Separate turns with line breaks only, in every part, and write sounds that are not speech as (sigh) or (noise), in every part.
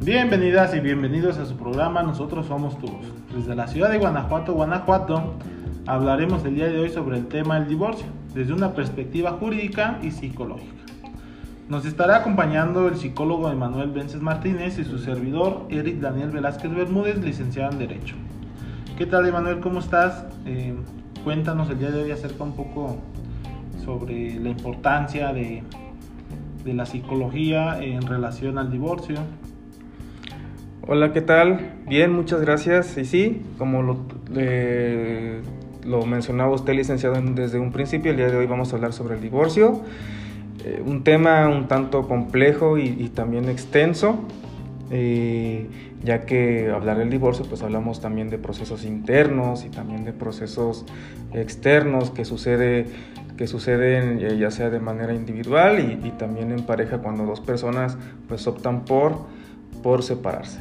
Bienvenidas y bienvenidos a su programa Nosotros Somos Todos. Desde la ciudad de Guanajuato, Guanajuato, hablaremos el día de hoy sobre el tema del divorcio, desde una perspectiva jurídica y psicológica. Nos estará acompañando el psicólogo Emanuel Vences Martínez y su servidor Eric Daniel Velázquez Bermúdez, licenciado en Derecho. ¿Qué tal Emanuel? ¿Cómo estás? Eh, cuéntanos el día de hoy acerca un poco sobre la importancia de, de la psicología en relación al divorcio.
Hola, ¿qué tal? Bien, muchas gracias. Y sí, como lo, lo mencionaba usted, licenciado, desde un principio, el día de hoy vamos a hablar sobre el divorcio. Eh, un tema un tanto complejo y, también extenso, eh, ya que hablar del divorcio, pues hablamos también de procesos internos y también de procesos externos que sucede que suceden eh, ya sea de manera individual y, y, también en pareja cuando dos personas pues optan por, por separarse.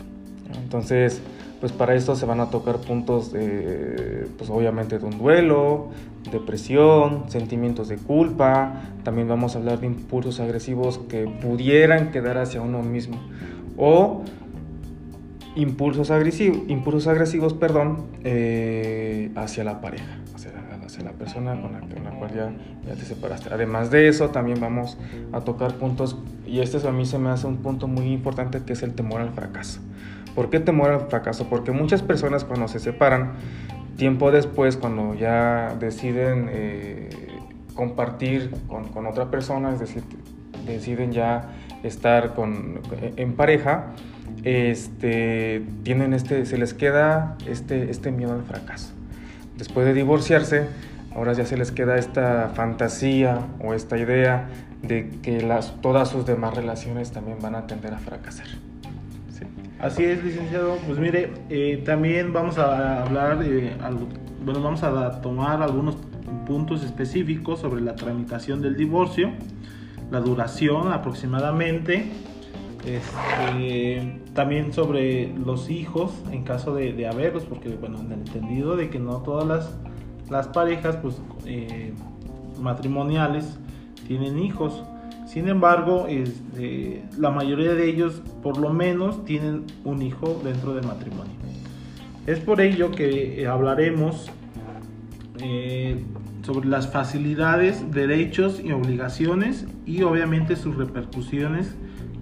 Entonces, pues para esto se van a tocar puntos, de, pues obviamente de un duelo, depresión, sentimientos de culpa, también vamos a hablar de impulsos agresivos que pudieran quedar hacia uno mismo. O impulsos agresivos, impulsos agresivos perdón, eh, hacia la pareja, la, persona con la, con la cual ya, ya, te separaste. Además de eso, también vamos a tocar puntos, y este a mí se me hace un punto muy importante que es el temor al fracaso. ¿Por qué temor al fracaso? Porque muchas personas cuando se separan, tiempo después, cuando ya deciden eh, compartir con, con, otra persona, es decir, deciden ya estar con, en pareja, este, tienen este, se les queda este, este miedo al fracaso. Después de divorciarse, ahora ya se les queda esta fantasía o esta idea de que las, todas sus demás relaciones también van a tender a fracasar.
Así es, licenciado. Pues mire, eh, también vamos a hablar, bueno, vamos a tomar algunos puntos específicos sobre la tramitación del divorcio, la duración aproximadamente, este, también sobre los hijos en caso de, haberlos, porque bueno, en el entendido de que no todas las, las parejas pues, eh, matrimoniales tienen hijos. Sin embargo, este, la mayoría de ellos por lo menos tienen un hijo dentro del matrimonio. Es por ello que eh, hablaremos eh, sobre las facilidades, derechos y obligaciones y obviamente sus repercusiones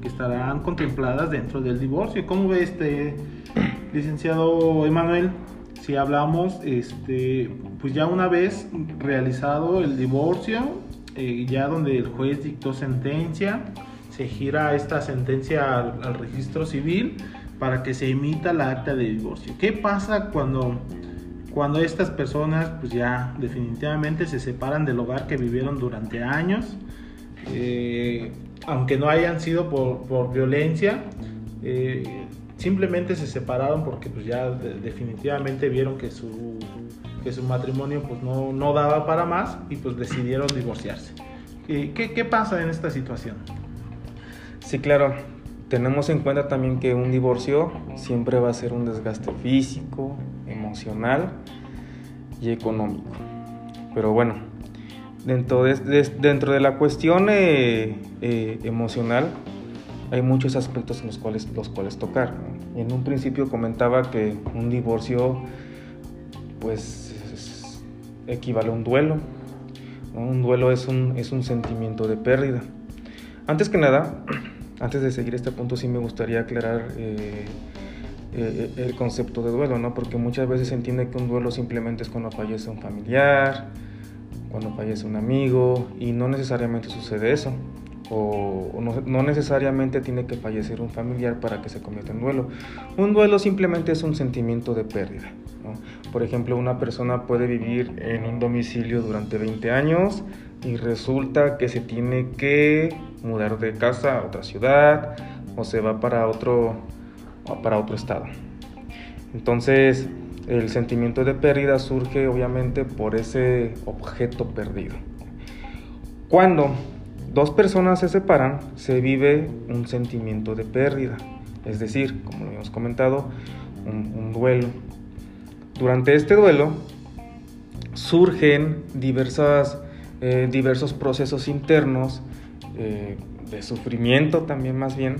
que estarán contempladas dentro del divorcio. ¿Cómo ve este licenciado Emanuel? Si hablamos, este, pues ya una vez realizado el divorcio, eh, ya donde el juez dictó sentencia, se gira esta sentencia al, registro civil para que se emita la acta de divorcio. ¿Qué pasa cuando, cuando estas personas pues ya definitivamente se separan del hogar que vivieron durante años? Eh, aunque no hayan sido por, violencia, eh, simplemente se separaron porque pues ya definitivamente vieron que su que su matrimonio pues no, no daba para más y pues decidieron divorciarse. ¿Qué, ¿Qué pasa en esta situación?
Sí, claro. Tenemos en cuenta también que un divorcio siempre va a ser un desgaste físico, emocional y económico. Pero bueno, dentro de, dentro de la cuestión eh, eh, emocional hay muchos aspectos en los cuales, los cuales tocar. En un principio comentaba que un divorcio pues equivale a un duelo. Un duelo es un, es un sentimiento de pérdida. Antes que nada, (clears throat) antes de seguir este punto, sí me gustaría aclarar eh, eh, el concepto de duelo, ¿no? Porque muchas veces se entiende que un duelo simplemente es cuando fallece un familiar, cuando fallece un amigo, y no necesariamente sucede eso. O, no, no, necesariamente tiene que fallecer un familiar para que se convierta en duelo. Un duelo simplemente es un sentimiento de pérdida. Por ejemplo, una persona puede vivir en un domicilio durante 20 años y resulta que se tiene que mudar de casa a otra ciudad o se va para otro, para otro estado. Entonces, el sentimiento de pérdida surge obviamente por ese objeto perdido. Cuando dos personas se separan, se vive un sentimiento de pérdida, es decir, como lo hemos comentado, un duelo, durante este duelo surgen diversas, eh, diversos procesos internos, eh, de sufrimiento también más bien,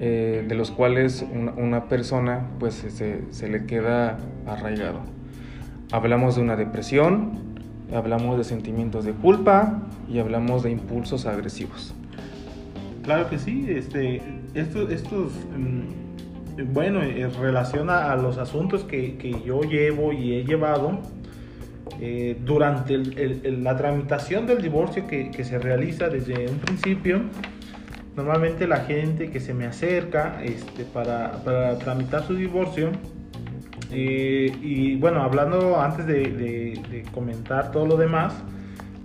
eh, de los cuales una, persona pues se, se, le queda arraigado. Hablamos de una depresión, hablamos de sentimientos de culpa y hablamos de impulsos agresivos.
Claro que sí, este, estos, estos mm, bueno, en relación a, los asuntos que, que, yo llevo y he llevado, eh, durante la tramitación del divorcio que, que se realiza desde un principio, Normalmente la gente que se me acerca este, para, tramitar su divorcio, eh, y bueno, hablando antes de, comentar todo lo demás,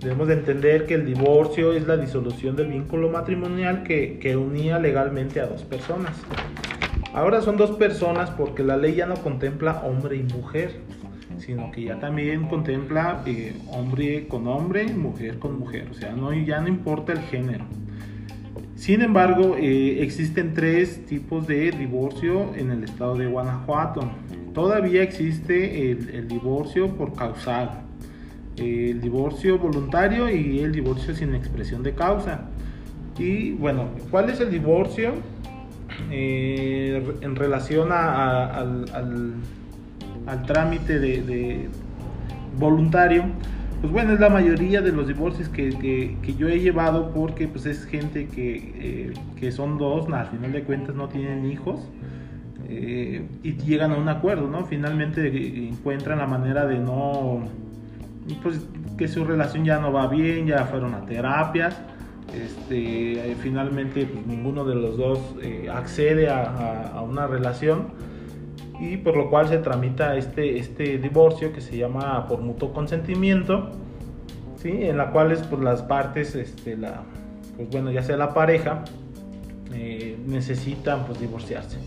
debemos de entender que el divorcio es la disolución del vínculo matrimonial que, que, unía legalmente a dos personas. Ahora son dos personas porque la ley ya no contempla hombre y mujer, sino que ya también contempla eh, hombre con hombre, mujer con mujer, o sea, no, ya no importa el género. Sin embargo, eh, existen tres tipos de divorcio en el estado de Guanajuato. Todavía existe el, divorcio por causal, el divorcio voluntario y el divorcio sin expresión de causa. Y bueno, ¿cuál es el divorcio eh, en relación al, trámite de voluntario? Pues bueno, es la mayoría de los divorcios que, yo he llevado porque pues es gente que, eh, son dos, al final de cuentas no tienen hijos eh, y llegan a un acuerdo, ¿no? Finalmente encuentran la manera de no, pues que su relación ya no va bien, ya fueron a terapias, este, finalmente pues, ninguno de los dos eh, accede a una relación y por lo cual se tramita este, este divorcio que se llama por mutuo consentimiento, ¿sí? en la cual es, pues, las partes, este, la, pues bueno, ya sea la pareja, eh, necesitan pues divorciarse.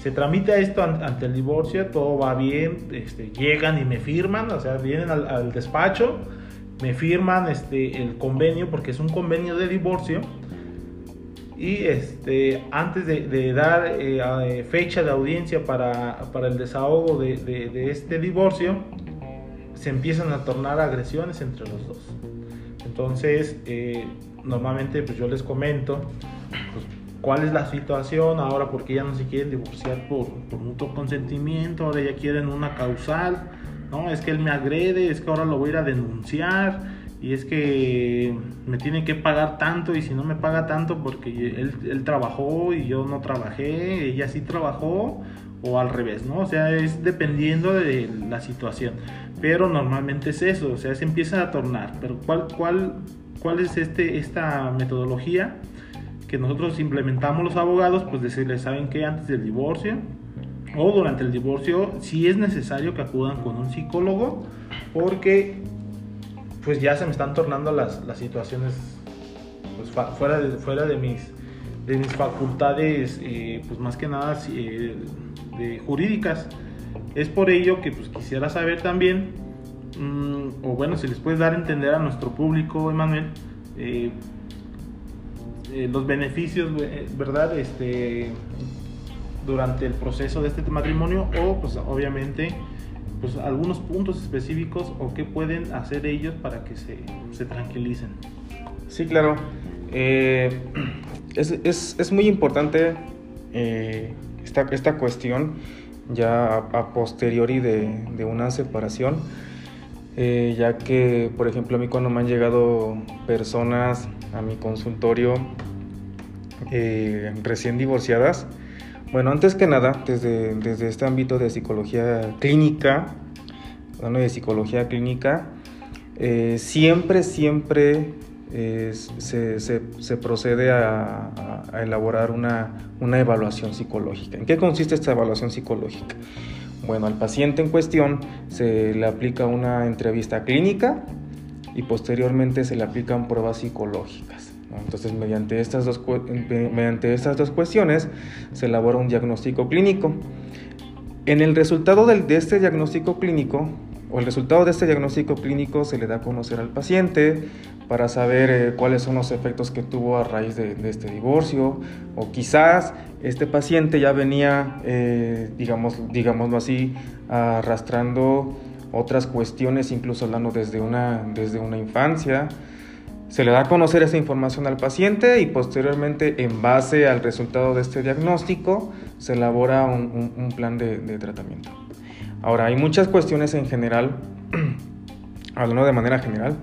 Se tramita esto ante el divorcio, todo va bien, este, llegan y me firman, o sea, vienen al, al despacho, me firman este, el convenio, porque es un convenio de divorcio, y este, antes de, dar eh, eh, fecha de audiencia para, el desahogo de, este divorcio, se empiezan a tornar agresiones entre los dos. Entonces, eh, normalmente pues yo les comento pues, cuál es la situación ahora, porque ya no se quieren divorciar por, por mutuo consentimiento, ahora ya quieren una causal, ¿no? Es que él me agrede, es que ahora lo voy a ir a denunciar y es que me tiene que pagar tanto y si no me paga tanto porque él, él, trabajó y yo no trabajé, ella sí trabajó o al revés, ¿no? O sea, es dependiendo de la situación, pero normalmente es eso, o sea, se empieza a tornar, pero ¿cuál, cuál, cuál es este, esta metodología que nosotros implementamos los abogados? Pues decirles, ¿saben qué? Antes del divorcio o durante el divorcio, si es necesario que acudan con un psicólogo porque pues ya se me están tornando las, las situaciones pues, fuera, de, fuera de, mis, de mis facultades, eh, pues más que nada eh, jurídicas. Es por ello que pues quisiera saber también, mm, o bueno, si les puedes dar a entender a nuestro público, Emanuel, eh, los beneficios, ¿verdad? Este, durante el proceso de este matrimonio o pues obviamente pues, algunos puntos específicos o qué pueden hacer ellos para que se, se tranquilicen.
Sí, claro. Eh, es, es, es, muy importante eh, esta, esta, cuestión ya a, posteriori de, de, una separación, eh, ya que, por ejemplo, a mí cuando me han llegado personas a mi consultorio recién divorciadas, bueno, antes que nada, desde, desde este ámbito de psicología clínica, hablando de psicología clínica, eh, siempre, siempre eh, se, se, procede a, elaborar una, una, evaluación psicológica. ¿En qué consiste esta evaluación psicológica? Bueno, al paciente en cuestión se le aplica una entrevista clínica y posteriormente se le aplican pruebas psicológicas. Entonces, mediante estas, dos, mediante estas dos cuestiones se elabora un diagnóstico clínico. En el resultado de este diagnóstico clínico, o el resultado de este diagnóstico clínico se le da a conocer al paciente para saber eh, cuáles son los efectos que tuvo a raíz de, este divorcio, o quizás este paciente ya venía, eh, digamos, digámoslo así, arrastrando otras cuestiones, incluso hablando desde una, desde una infancia, Se le da a conocer esa información al paciente y posteriormente, en base al resultado de este diagnóstico, se elabora un, plan de, tratamiento. Ahora, hay muchas cuestiones en general, (clears throat) hablando de manera general,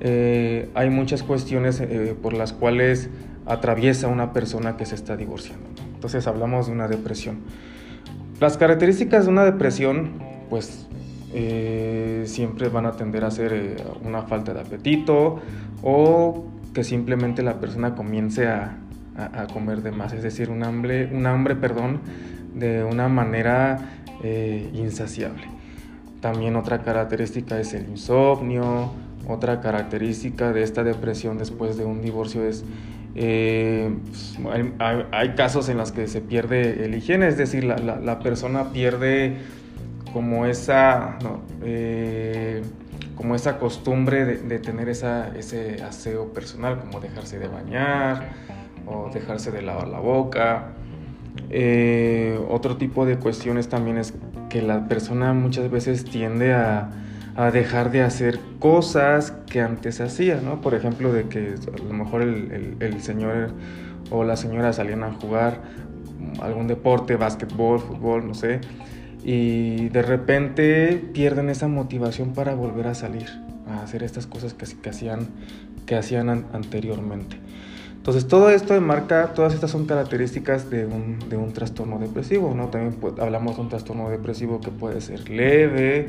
eh, hay muchas cuestiones eh, por las cuales atraviesa una persona que se está divorciando. Entonces hablamos de una depresión. Las características de una depresión, pues eh, siempre van a tender a ser una falta de apetito, o que simplemente la persona comience a, comer de más, es decir, un hambre, un hambre perdón, de una manera eh, insaciable. También otra característica es el insomnio, otra característica de esta depresión después de un divorcio es eh, hay, casos en los que se pierde el higiene, es decir, la, persona pierde como esa, eh, como esa costumbre de, tener esa, ese aseo personal, como dejarse de bañar o dejarse de lavar la boca. Eh, otro tipo de cuestiones también es que la persona muchas veces tiende a, dejar de hacer cosas que antes hacía, ¿no? Por ejemplo, de que a lo mejor el, el señor o la señora salían a jugar algún deporte, básquetbol, fútbol, no sé, y de repente pierden esa motivación para volver a salir, a hacer estas cosas que, hacían, que hacían anteriormente. Entonces todo esto marca, todas estas son características de un, de un trastorno depresivo, ¿no? También hablamos de un trastorno depresivo que puede ser leve,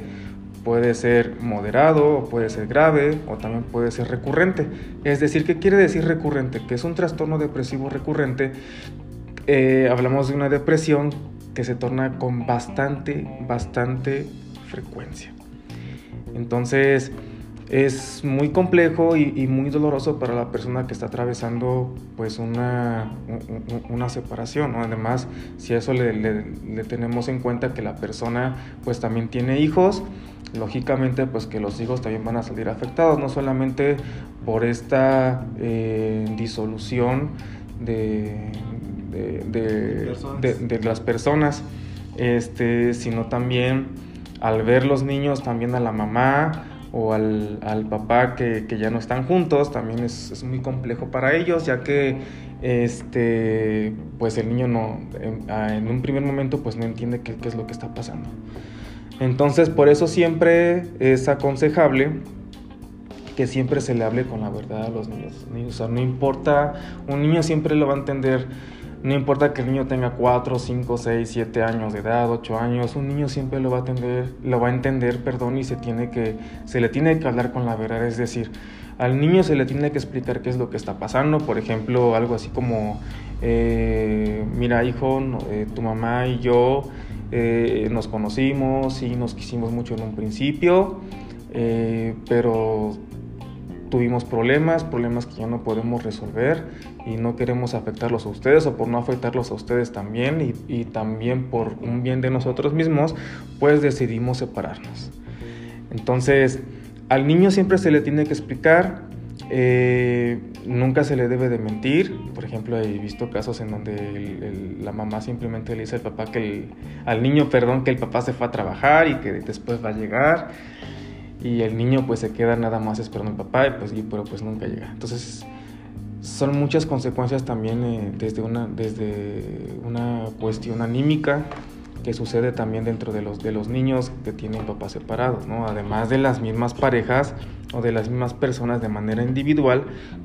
puede ser moderado, puede ser grave, o también puede ser recurrente. Es decir, ¿qué quiere decir recurrente? Que es un trastorno depresivo recurrente. Eh, hablamos de una depresión que se torna con bastante, bastante frecuencia. Entonces es muy complejo y, muy doloroso para la persona que está atravesando pues una, una separación. Además, si eso le, le, tenemos en cuenta que la persona pues también tiene hijos, lógicamente pues que los hijos también van a salir afectados, no solamente por esta eh, disolución de, de, las personas, este, sino también al ver los niños, también a la mamá o al, papá que, ya no están juntos, también es, muy complejo para ellos, ya que este, pues el niño no, en, un primer momento pues no entiende qué, qué es lo que está pasando. Entonces, por eso siempre es aconsejable que siempre se le hable con la verdad a los niños. O sea, no importa, un niño siempre lo va a entender no importa que el niño tenga 4, 5, 6, 7 años de edad, 8 años, un niño siempre lo va a entender, lo va a entender, perdón, y se tiene que se le tiene que hablar con la verdad, es decir, al niño se le tiene que explicar qué es lo que está pasando, por ejemplo, algo así como eh, mira, hijo, eh, tu mamá y yo eh, nos conocimos y nos quisimos mucho en un principio, pero tuvimos problemas, problemas que ya no podemos resolver y no queremos afectarlos a ustedes o por no afectarlos a ustedes también y, también por un bien de nosotros mismos, pues decidimos separarnos. Entonces, al niño siempre se le tiene que explicar, eh, nunca se le debe de mentir. Por ejemplo, he visto casos en donde la mamá simplemente le dice al papá que al niño, perdón, que el papá se fue a trabajar y que después va a llegar y el niño pues se queda nada más esperando al papá y pues, pero pues nunca llega. Entonces son muchas consecuencias también eh, desde, una, desde una cuestión anímica que sucede también dentro de los, de los niños que tienen papás separados, ¿no? además de las mismas parejas o de las mismas personas de manera individual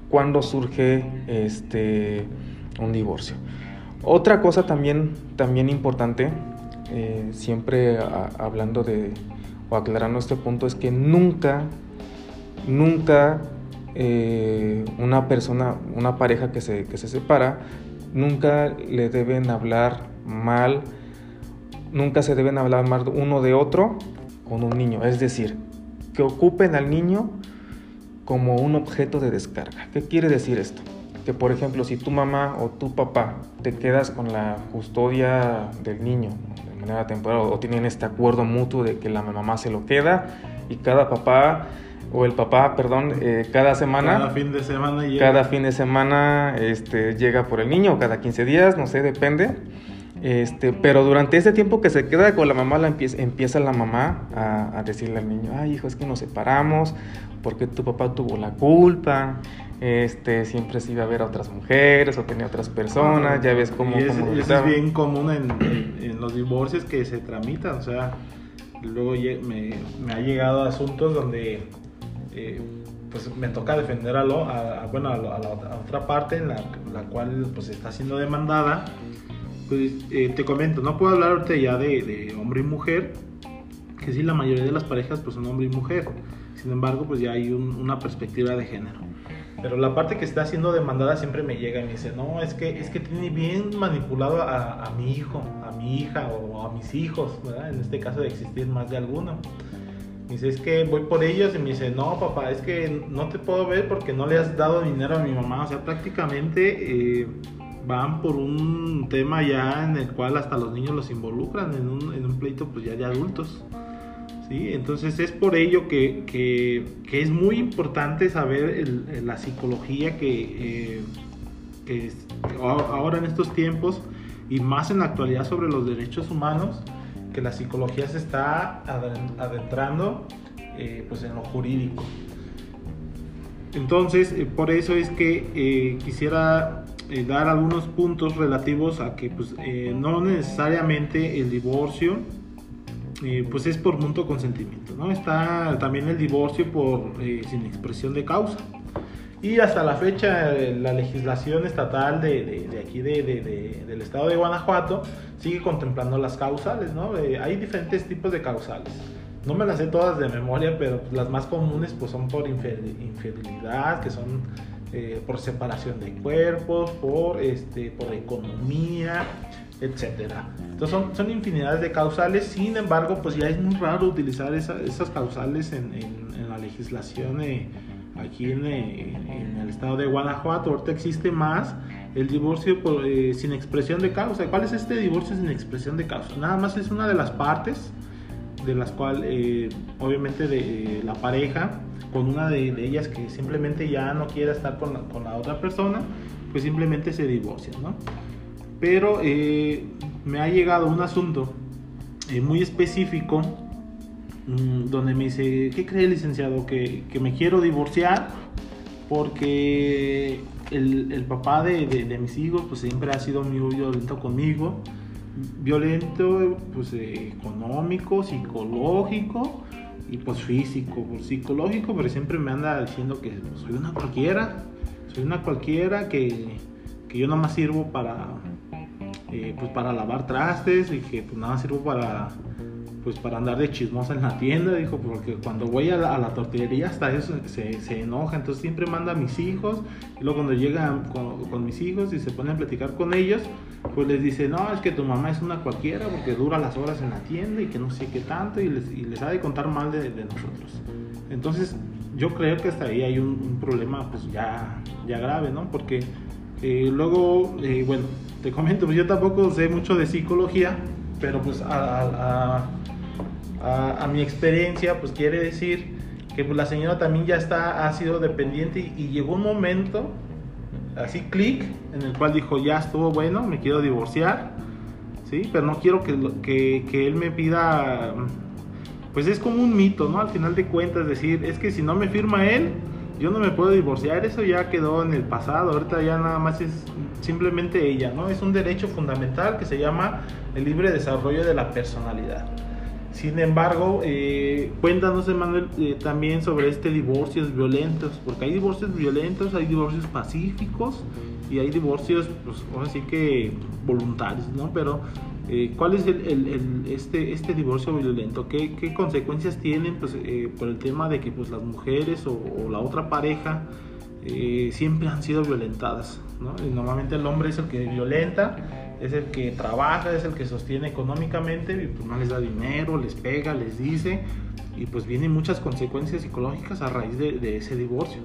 cuando surge este, un divorcio. Otra cosa también, también importante, eh, siempre hablando de, o aclarando este punto es que nunca, nunca eh, una persona, una pareja que se, que se separa, nunca le deben hablar mal, nunca se deben hablar mal uno de otro con un niño. Es decir, que ocupen al niño como un objeto de descarga. ¿Qué quiere decir esto? Que por ejemplo, si tu mamá o tu papá te quedas con la custodia del niño temporal o tienen este acuerdo mutuo de que la mamá se lo queda y cada papá o el papá, perdón, eh, cada semana.
Cada fin de semana
llega. Cada fin de semana este, llega por el niño, cada 15 días, no sé, depende. Este, pero durante ese tiempo que se queda con la mamá, la empieza, empieza la mamá a, a, decirle al niño, ay hijo, es que nos separamos, porque tu papá tuvo la culpa, este, siempre se iba a ver a otras mujeres o tenía otras personas, ya ves cómo...
Y es, eso es bien común en, en, en, los divorcios que se tramitan, o sea, luego me, me ha llegado a asuntos donde... Eh, pues me toca defender a, lo, a, bueno, a, la, a, otra parte en la, la, cual pues está siendo demandada. Pues eh, te comento, no puedo hablar ya de, hombre y mujer, que sí, la mayoría de las parejas pues son hombre y mujer. Sin embargo, pues ya hay un, una perspectiva de género. Pero la parte que está siendo demandada siempre me llega y me dice, no, es que, es que tiene bien manipulado a, a mi hijo, a mi hija o a mis hijos, ¿verdad? En este caso de existir más de alguno. Me dice, es que voy por ellos y me dice, no, papá, es que no te puedo ver porque no le has dado dinero a mi mamá. O sea, prácticamente eh, van por un tema ya en el cual hasta los niños los involucran en un, en un pleito pues ya de adultos. ¿sí? Entonces es por ello que, que, que es muy importante saber el, el, la psicología que, eh, que ahora en estos tiempos y más en la actualidad sobre los derechos humanos que la psicología se está adentrando eh, pues en lo jurídico. Entonces, eh, por eso es que eh, quisiera eh, dar algunos puntos relativos a que pues, no necesariamente el divorcio pues es por mutuo consentimiento, ¿no? Está también el divorcio por sin expresión de causa. Y hasta la fecha la legislación estatal de, de, de aquí de, del estado de Guanajuato sigue contemplando las causales, ¿no? Eh, hay diferentes tipos de causales. No me las sé todas de memoria, pero las más comunes pues son por infidelidad, que son eh, por separación de cuerpos, por, este, por economía, etcétera. Entonces son, son, infinidades de causales, sin embargo, pues ya es muy raro utilizar esa, esas causales en, en, en la legislación eh, aquí en, en, el estado de Guanajuato. Ahorita existe más el divorcio por, eh, sin expresión de causa. ¿Cuál es este divorcio sin expresión de causa? Nada más es una de las partes de las cuales, eh, obviamente, de eh, la pareja, con una de, de, ellas que simplemente ya no quiere estar con la, con la otra persona, pues simplemente se divorcian, ¿no? Pero eh, me ha llegado un asunto eh, muy específico mmm, donde me dice, ¿qué cree licenciado? Que, que me quiero divorciar porque el, el papá de, de, de, mis hijos pues siempre ha sido muy violento conmigo, violento pues eh, económico, psicológico pues físico, pues, psicológico, pero siempre me anda diciendo que soy una cualquiera, soy una cualquiera que, que yo nada más sirvo para eh, pues para lavar trastes y que pues nada sirvo para pues para andar de chismosa en la tienda, dijo, porque cuando voy a la, a la tortillería hasta eso se, se, enoja, entonces siempre manda a mis hijos, y luego cuando llega con, con, mis hijos y se pone a platicar con ellos, pues les dice, no, es que tu mamá es una cualquiera porque dura las horas en la tienda y que no sé qué tanto, y les, y les ha de contar mal de, de nosotros. Entonces, yo creo que hasta ahí hay un, un problema pues ya, ya grave, ¿no? Porque eh, luego, eh, bueno, te comento, pues yo tampoco sé mucho de psicología, pero pues a, a, a, a, mi experiencia, pues quiere decir que pues, la señora también ya está, ha sido dependiente y, y llegó un momento, así clic, en el cual dijo, ya estuvo bueno, me quiero divorciar, ¿sí? Pero no quiero que, que, que él me pida, pues es como un mito, ¿no? Al final de cuentas, decir, es que si no me firma él, yo no me puedo divorciar, eso ya quedó en el pasado, ahorita ya nada más es simplemente ella, ¿no? Es un derecho fundamental que se llama el libre desarrollo de la personalidad. Sin embargo, eh, cuéntanos, Emanuel, eh, también sobre este divorcios violentos, porque hay divorcios violentos, hay divorcios pacíficos y hay divorcios, pues, ahora sí que voluntarios, ¿no? Pero, eh, ¿cuál es el, este, este divorcio violento? ¿Qué, consecuencias tienen pues, eh, por el tema de que pues, las mujeres o, la otra pareja eh, siempre han sido violentadas? ¿no? Normalmente el hombre es el que violenta es el que trabaja, es el que sostiene económicamente, y pues no les da dinero, les pega, les dice, y pues vienen muchas consecuencias psicológicas a raíz de, ese divorcio.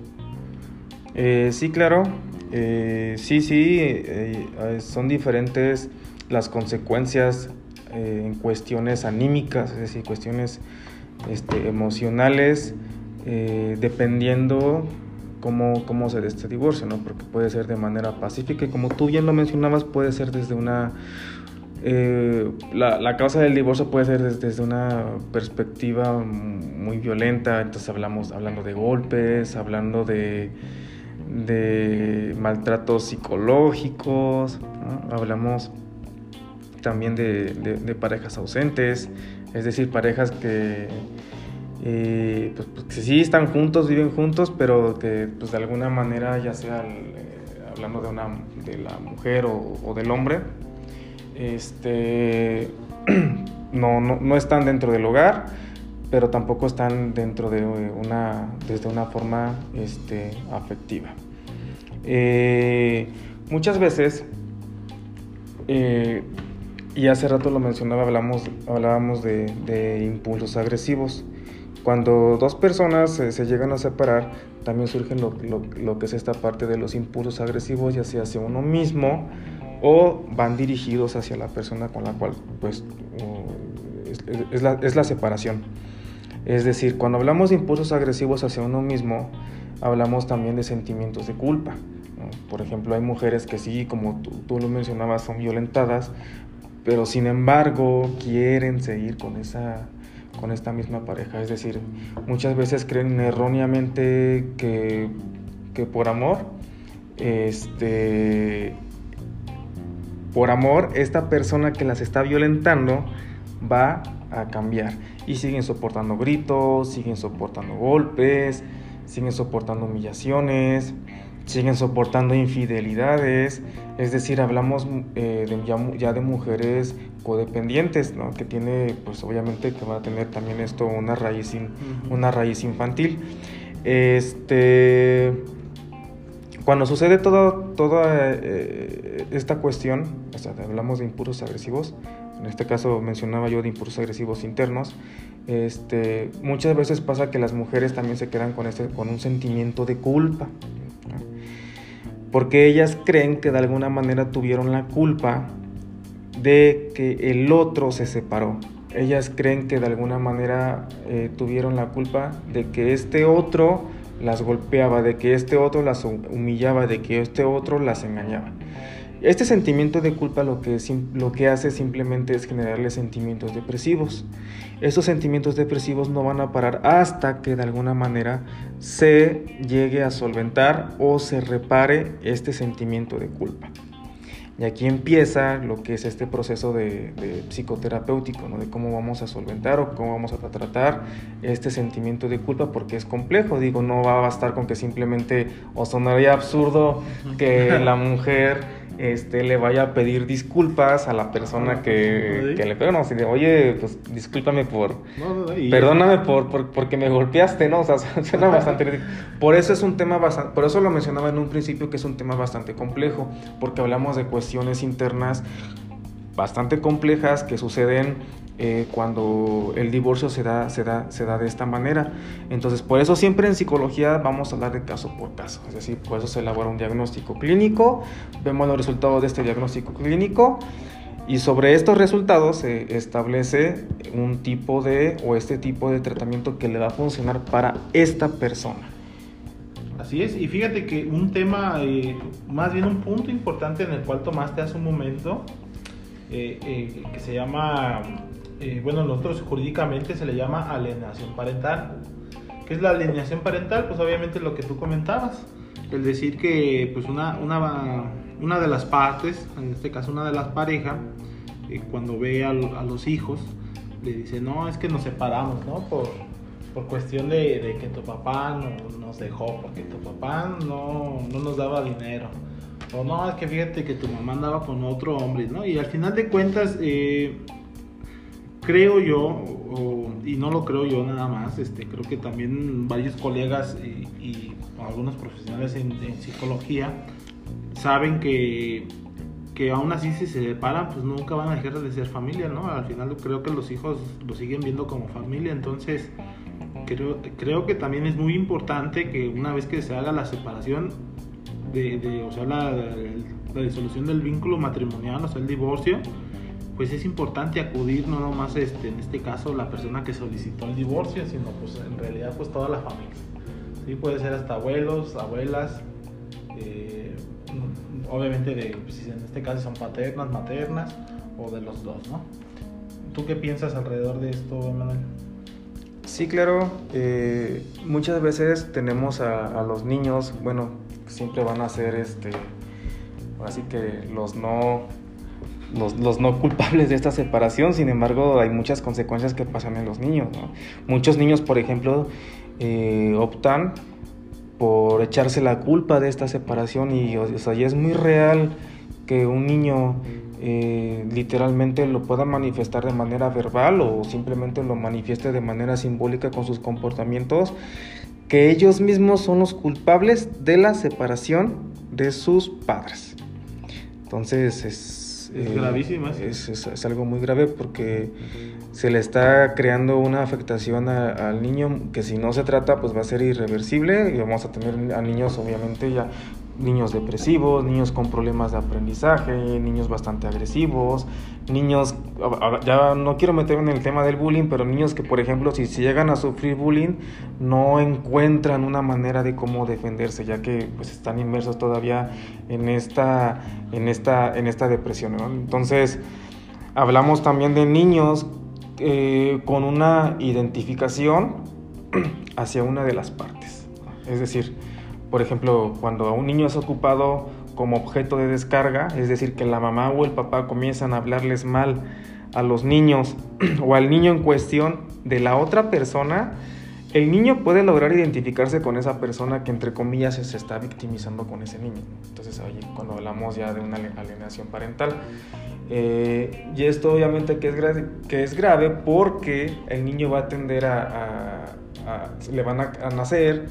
Eh, sí, claro, eh, sí, sí, eh, son diferentes las consecuencias en cuestiones anímicas, es decir, cuestiones este, emocionales, dependiendo cómo, cómo se dé este divorcio, ¿no? Porque puede ser de manera pacífica y como tú bien lo mencionabas, puede ser desde una, eh, la, causa del divorcio puede ser desde, una perspectiva muy violenta, entonces hablamos hablando de golpes, hablando de, de maltratos psicológicos, hablamos también de, de, parejas ausentes, es decir, parejas que, eh, pues, pues, que sí están juntos, viven juntos, pero que pues, de alguna manera, ya sea eh, hablando de, una, de la mujer o, del hombre, este, (clears throat) no, no, no, están dentro del hogar, pero tampoco están dentro de una, desde una forma este, afectiva. Eh, muchas veces, eh, y hace rato lo mencionaba, hablamos, hablábamos de, impulsos agresivos. Cuando dos personas se, llegan a separar, también surge lo, lo, que es esta parte de los impulsos agresivos, ya sea hacia uno mismo o van dirigidos hacia la persona con la cual pues es, la, separación. Es decir, cuando hablamos de impulsos agresivos hacia uno mismo, hablamos también de sentimientos de culpa. Por ejemplo, hay mujeres que sí, como tú, lo mencionabas, son violentadas, pero sin embargo quieren seguir con esa con esta misma pareja. Es decir, muchas veces creen erróneamente que, que por amor este, por amor, esta persona que las está violentando va a cambiar. Y siguen soportando gritos, siguen soportando golpes, siguen soportando humillaciones, siguen soportando infidelidades. Es decir, hablamos eh, ya, de mujeres codependientes, ¿no? que tiene, pues obviamente que va a tener también esto una raíz, una raíz infantil. Este cuando sucede toda, toda eh, esta cuestión, hablamos de impulsos agresivos, en este caso mencionaba yo de impulsos agresivos internos, este, muchas veces pasa que las mujeres también se quedan con, este, con un sentimiento de culpa, porque ellas creen que de alguna manera tuvieron la culpa de que el otro se separó. Ellas creen que de alguna manera eh, tuvieron la culpa de que este otro las golpeaba, de que este otro las humillaba, de que este otro las engañaba. Este sentimiento de culpa lo que, lo que hace simplemente es generarle sentimientos depresivos. Estos sentimientos depresivos no van a parar hasta que de alguna manera se llegue a solventar o se repare este sentimiento de culpa. Y aquí empieza lo que es este proceso de, psicoterapéutico, ¿no? de cómo vamos a solventar o cómo vamos a tratar este sentimiento de culpa, porque es complejo. Digo, no va a bastar con que simplemente, o sonaría absurdo que la mujer este, le vaya a pedir disculpas a la persona que, que le pegó, no, así de, oye, pues discúlpame por, perdóname por, por, porque me golpeaste, ¿no? O sea, (laughs) suena bastante Por eso es un tema bastante, por eso lo mencionaba en un principio que es un tema bastante complejo, porque hablamos de cuestiones internas bastante complejas que suceden eh, cuando el divorcio se da, se, da, se da de esta manera. Entonces, por eso siempre en psicología vamos a hablar de caso por caso. Es decir, por eso se elabora un diagnóstico clínico, vemos los resultados de este diagnóstico clínico y sobre estos resultados se establece un tipo de o este tipo de tratamiento que le va a funcionar para esta persona.
Así es, y fíjate que un tema, eh, más bien un punto importante en el cual tomaste hace un momento, eh, que se llama eh, bueno, nosotros jurídicamente se le llama alienación parental. ¿Qué es la alienación parental? Pues obviamente lo que tú comentabas, el decir que pues una, una, una de las partes, en este caso una de las parejas, eh, cuando ve a, los hijos, le dice, no, es que nos separamos, ¿no? Por, por cuestión de, que tu papá no, nos dejó, porque tu papá no, no nos daba dinero. O no, es que fíjate que tu mamá andaba con otro hombre, ¿no? Y al final de cuentas, eh, creo yo, y no lo creo yo nada más, este, creo que también varios colegas y, algunos profesionales en, psicología saben que, que aún así si se separan, pues nunca van a dejar de ser familia, ¿no? Al final creo que los hijos lo siguen viendo como familia, entonces creo, creo que también es muy importante que una vez que se haga la separación, de, o sea, la, la disolución del vínculo matrimonial, o sea, el divorcio, pues es importante acudir no nomás este, en este caso la persona que solicitó el divorcio, sino pues en realidad pues toda la familia. ¿sí? Puede ser hasta abuelos, abuelas, eh, obviamente de, pues, en este caso son paternas, maternas o de los dos, ¿no? ¿Tú qué piensas alrededor de esto, Manuel?
Sí, claro. Eh, muchas veces tenemos a, los niños, bueno, siempre van a ser, este, así que los no, los, no culpables de esta separación. Sin embargo, hay muchas consecuencias que pasan en los niños. Muchos niños, por ejemplo, eh, optan por echarse la culpa de esta separación y, o sea, es muy real que un niño eh, literalmente lo pueda manifestar de manera verbal o simplemente lo manifieste de manera simbólica con sus comportamientos, que ellos mismos son los culpables de la separación de sus padres. Entonces es,
es gravísimo.
Es, algo muy grave porque se le está creando una afectación al niño que si no se trata pues va a ser irreversible y vamos a tener a niños obviamente ya niños depresivos, niños con problemas de aprendizaje, niños bastante agresivos, niños, ya no quiero meterme en el tema del bullying, pero niños que por ejemplo si, llegan a sufrir bullying no encuentran una manera de cómo defenderse, ya que pues están inmersos todavía en esta, en esta, en esta depresión. Entonces, hablamos también de niños eh, con una identificación (clears throat) hacia una de las partes. Es decir, por ejemplo, cuando un niño es ocupado como objeto de descarga, es decir, que la mamá o el papá comienzan a hablarles mal a los niños (clears throat) o al niño en cuestión de la otra persona, el niño puede lograr identificarse con esa persona que entre comillas se está victimizando con ese niño. Entonces ahí cuando hablamos ya de una alienación parental. Eh, y esto obviamente que es, grave, que es grave porque el niño va a tender a, le van a, a nacer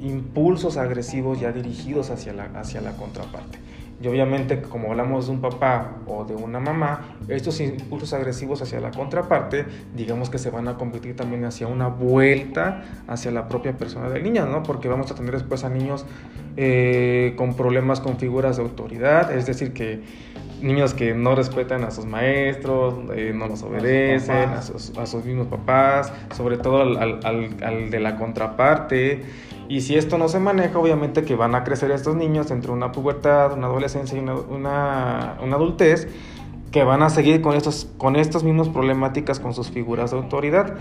impulsos agresivos ya dirigidos hacia la, hacia la contraparte. Y obviamente, como hablamos de un papá o de una mamá, estos impulsos agresivos hacia la contraparte, digamos que se van a convertir también hacia una vuelta hacia la propia persona del niño, ¿no? Porque vamos a tener después a niños eh, con problemas con figuras de autoridad, es decir, que niños que no respetan a sus maestros, eh, no los obedecen, a sus, a sus, mismos papás, sobre todo al, al, al de la contraparte. Y si esto no se maneja, obviamente que van a crecer estos niños entre una pubertad, una adolescencia y una, una, adultez, que van a seguir con, estos, con estas mismas problemáticas con sus figuras de autoridad.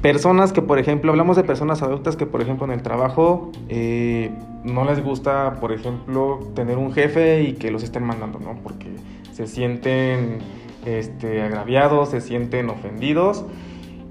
Personas que, por ejemplo, hablamos de personas adultas que, por ejemplo, en el trabajo eh, no les gusta, por ejemplo, tener un jefe y que los estén mandando, ¿no? Porque se sienten este, agraviados, se sienten ofendidos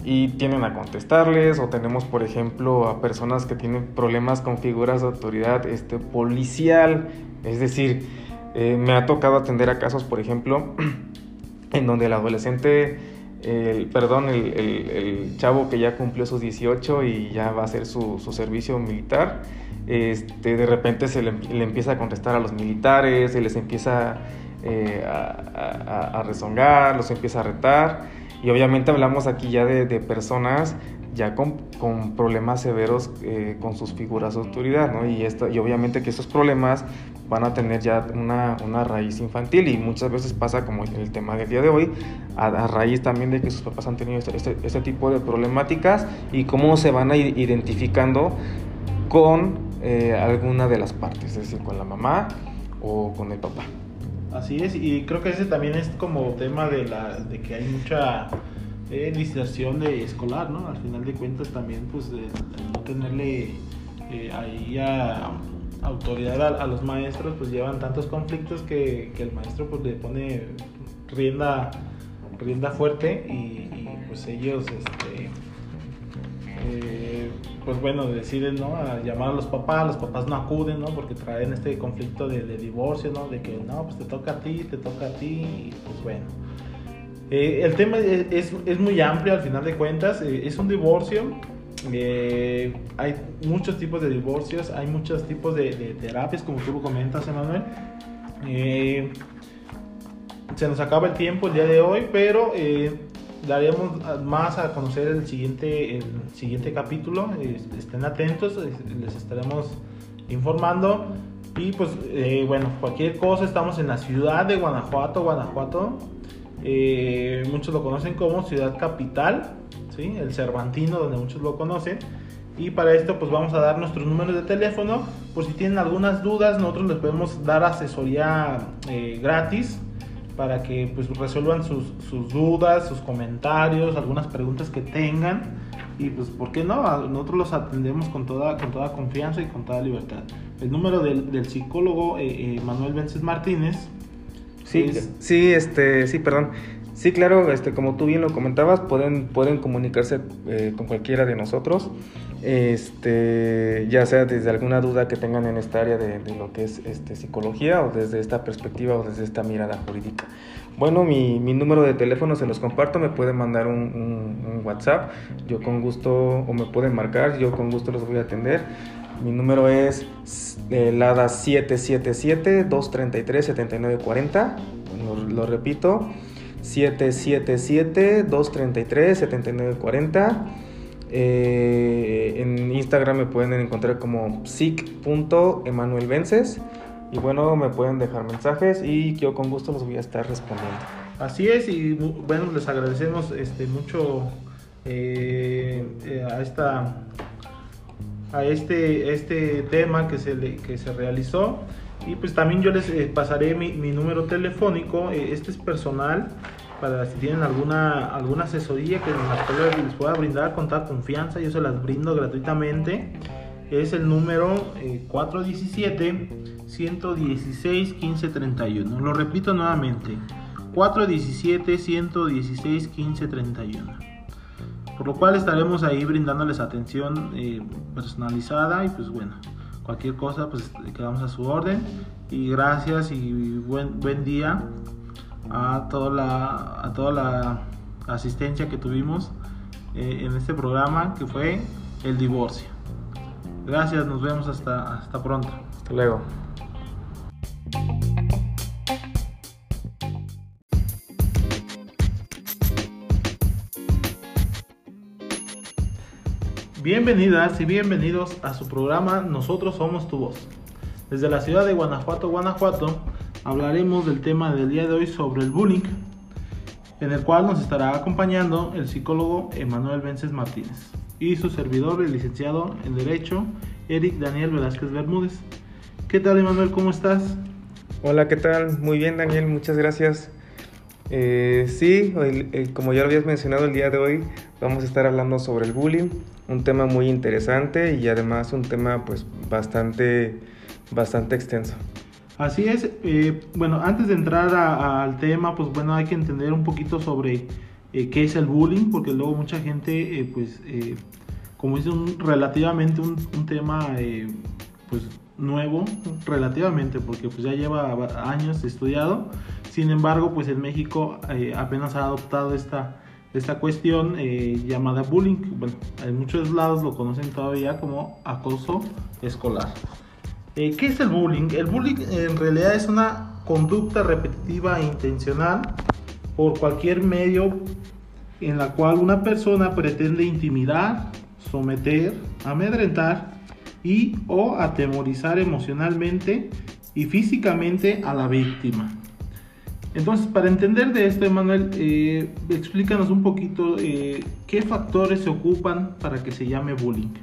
y tienen a contestarles o tenemos por ejemplo a personas que tienen problemas con figuras de autoridad este, policial, es decir, eh, me ha tocado atender a casos por ejemplo (clears throat) en donde el adolescente, el, perdón, el, el, chavo que ya cumplió sus 18 y ya va a hacer su, servicio militar, este, de repente se le, empieza a contestar a los militares, se les empieza eh, a, a rezongar, los empieza a retar y obviamente hablamos aquí ya de, personas ya con, con problemas severos eh, con sus figuras de autoridad, ¿no? Y, esto, y obviamente que estos problemas van a tener ya una, una, raíz infantil y muchas veces pasa como el tema del día de hoy, a, raíz también de que sus papás han tenido este, este, este, tipo de problemáticas y cómo se van a ir identificando con eh, alguna de las partes, es decir, con la mamá o con el papá.
Así es, y creo que ese también es como tema de, la, de que hay mucha eh, diserción de escolar, ¿no? Al final de cuentas también, pues, de, no tenerle eh, ahí a, autoridad a, los maestros, pues llevan tantos conflictos que, el maestro pues le pone rienda, rienda fuerte y, y pues ellos, este, eh, pues bueno, deciden ¿no? a llamar a los papás, los papás no acuden, ¿no? Porque traen este conflicto de, divorcio, ¿no? De que no, pues te toca a ti, te toca a ti, y pues bueno. Eh, el tema es, es, muy amplio al final de cuentas, eh, es un divorcio, hay muchos tipos de divorcios, hay muchos tipos de, terapias, como tú comentas, Emanuel. se nos acaba el tiempo el día de hoy, pero daremos más a conocer el siguiente, el siguiente capítulo. Estén atentos, les estaremos informando. Y pues eh, bueno, cualquier cosa, estamos en la ciudad de Guanajuato, Guanajuato. Eh, muchos lo conocen como ciudad capital, ¿sí? el Cervantino, donde muchos lo conocen. Y para esto pues vamos a dar nuestros números de teléfono. Por si tienen algunas dudas, nosotros les podemos dar asesoría eh, gratis para que pues resuelvan sus, sus, dudas, sus comentarios, algunas preguntas que tengan. Y pues, ¿por qué no? Nosotros los atendemos con toda, con toda confianza y con toda libertad. El número del, del psicólogo eh, eh, Manuel Vences Martínez.
Sí, sí, este, sí, perdón. Sí, claro, este, como tú bien lo comentabas, pueden, pueden comunicarse eh, con cualquiera de nosotros, este, ya sea desde alguna duda que tengan en esta área de, lo que es este, psicología o desde esta perspectiva o desde esta mirada jurídica. Bueno, mi, mi número de teléfono se los comparto, me pueden mandar un, un, WhatsApp, yo con gusto, o me pueden marcar, yo con gusto los voy a atender. Mi número es eh, LADA 777-233-7940, lo, lo repito. 777-233-7940. Eh, en Instagram me pueden encontrar como psic.emanuelvences. Y bueno, me pueden dejar mensajes y yo con gusto los voy a estar respondiendo.
Así es, y bueno, les agradecemos este, mucho eh, eh, a esta a este, este tema que se, que se realizó. Y pues también yo les pasaré mi, mi, número telefónico, este es personal, para si tienen alguna, alguna asesoría que les pueda brindar con toda confianza, yo se las brindo gratuitamente. Es el número 417-116-1531. Eh, Lo repito nuevamente, 417-116-1531 por lo cual estaremos ahí brindándoles atención personalizada y pues bueno, Cualquier cosa, pues quedamos a su orden. Y gracias y buen, buen día a toda la, a toda la asistencia que tuvimos eh, en este programa que fue el divorcio. Gracias, nos vemos hasta, hasta pronto.
Hasta luego.
Bienvenidas y bienvenidos a su programa Nosotros Somos Tu Voz. Desde la ciudad de Guanajuato, Guanajuato, hablaremos del tema del día de hoy sobre el bullying, en el cual nos estará acompañando el psicólogo Emanuel Vences Martínez y su servidor, el licenciado en Derecho, Eric Daniel Velázquez Bermúdez. ¿Qué tal, Emanuel? ¿Cómo estás?
Hola, ¿qué tal? Muy bien, Daniel, muchas gracias. Eh, sí, como ya lo habías mencionado el día de hoy, vamos a estar hablando sobre el bullying, un tema muy interesante y además un tema pues bastante, bastante extenso.
Así es, eh, bueno, antes de entrar al tema, pues bueno, hay que entender un poquito sobre eh, qué es el bullying, porque luego mucha gente, eh, pues, como es un, relativamente un, un tema, pues, nuevo, relativamente, porque pues ya lleva años estudiado, sin embargo, pues en México apenas ha adoptado esta, esta cuestión llamada bullying. Bueno, en muchos lados lo conocen todavía como acoso escolar. Eh, ¿Qué es el bullying? El bullying en realidad es una conducta repetitiva e intencional por cualquier medio en la cual una persona pretende intimidar, someter, amedrentar y o atemorizar emocionalmente y físicamente a la víctima. Entonces, para entender de esto, Emanuel, eh, explícanos un poquito eh, qué factores se ocupan para que se llame bullying.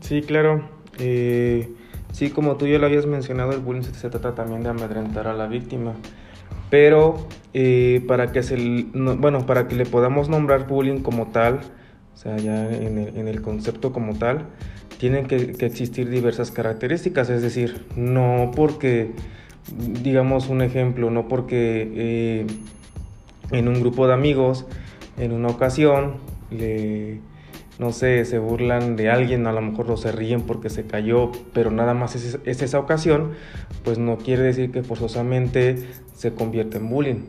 Sí, claro. Eh, sí, como tú ya lo habías mencionado, el bullying se, trata también de amedrentar a la víctima. Pero para que se, bueno, para que le podamos nombrar bullying como tal, o sea, ya en el, concepto como tal, tienen que, que existir diversas características. Es decir, no porque digamos un ejemplo, no porque eh, en un grupo de amigos, en una ocasión, le, no sé, se burlan de alguien, a lo mejor no se ríen porque se cayó, pero nada más es, es esa ocasión, pues no quiere decir que forzosamente se convierta en bullying.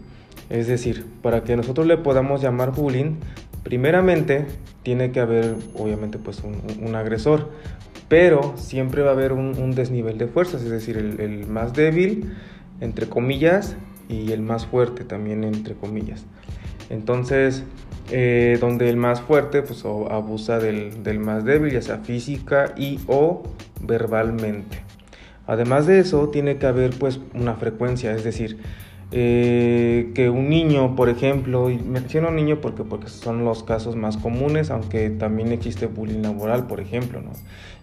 Es decir, para que nosotros le podamos llamar bullying, primeramente tiene que haber obviamente pues un agresor, pero siempre va a haber un, desnivel de fuerzas, es decir, el, más débil, entre comillas, y el más fuerte también, entre comillas. Entonces, eh, donde el más fuerte pues, abusa del, más débil, ya sea física y o verbalmente. Además de eso, tiene que haber pues una frecuencia, es decir, eh, que un niño, por ejemplo, y menciono niño porque, porque son los casos más comunes, aunque también existe bullying laboral, por ejemplo, ¿no?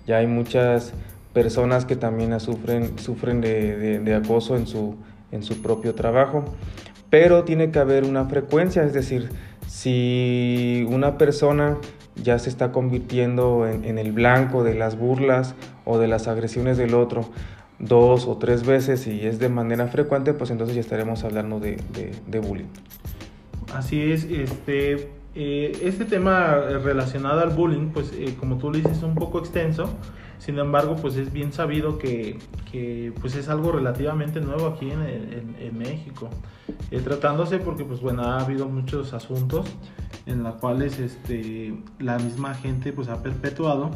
Ya hay muchas personas que también sufren, sufren de, acoso en su, en su propio trabajo, pero tiene que haber una frecuencia, es decir, si una persona ya se está convirtiendo en, el blanco de las burlas o de las agresiones del otro, dos o tres veces y es de manera frecuente, pues entonces ya estaremos hablando de, bullying.
Así es, este, eh, este tema relacionado al bullying, pues eh, como tú lo dices, es un poco extenso, sin embargo, pues es bien sabido que, que pues es algo relativamente nuevo aquí en, en, México, eh, tratándose porque pues bueno, ha habido muchos asuntos en los cuales este, la misma gente pues ha perpetuado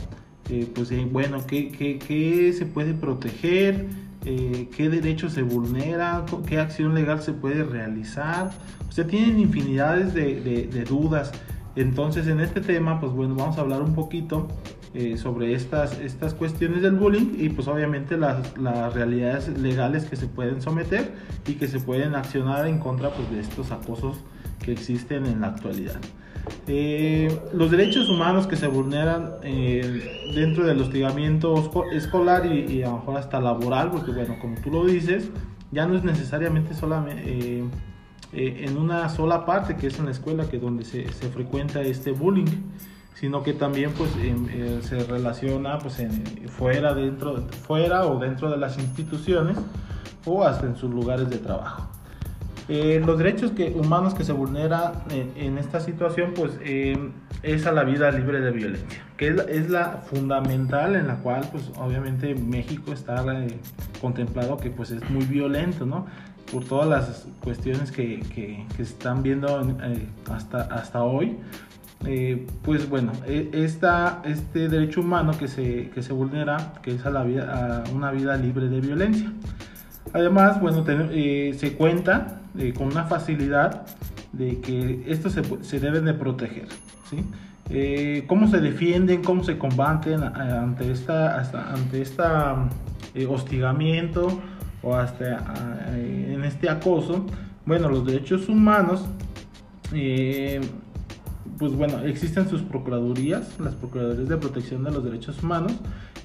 eh, pues eh, bueno, ¿qué, qué, se puede proteger? Eh, ¿Qué derecho se vulnera? ¿Qué acción legal se puede realizar? O sea, tienen infinidades de, de, dudas. Entonces, en este tema, pues bueno, vamos a hablar un poquito sobre estas, estas cuestiones del bullying y pues obviamente las, las, realidades legales que se pueden someter y que se pueden accionar en contra pues, de estos acosos que existen en la actualidad. Eh, los derechos humanos que se vulneran eh, dentro del hostigamiento escolar y, a lo mejor hasta laboral, porque bueno, como tú lo dices, ya no es necesariamente solamente eh, en una sola parte, que es en la escuela, que donde se, se frecuenta este bullying, sino que también pues se relaciona pues fuera, dentro, fuera o dentro de las instituciones o hasta en sus lugares de trabajo. Eh, los derechos que, humanos que se vulneran en, esta situación, pues eh, es a la vida libre de violencia, que es la, fundamental en la cual, pues obviamente México está eh, contemplado que pues es muy violento, ¿no? Por todas las cuestiones que, que, se están viendo hasta, hasta hoy. Pues bueno, e, esta, este derecho humano que se, que se vulnera, que es a, la vida, a una vida libre de violencia. Además, bueno, se cuenta eh, con una facilidad de que estos se, deben de proteger. ¿sí? Eh, ¿Cómo se defienden, cómo se combaten eh, ante esta, ante esta hostigamiento o hasta en este acoso? Bueno, los derechos humanos, pues bueno, existen sus procuradurías, las procuradurías de protección de los derechos humanos,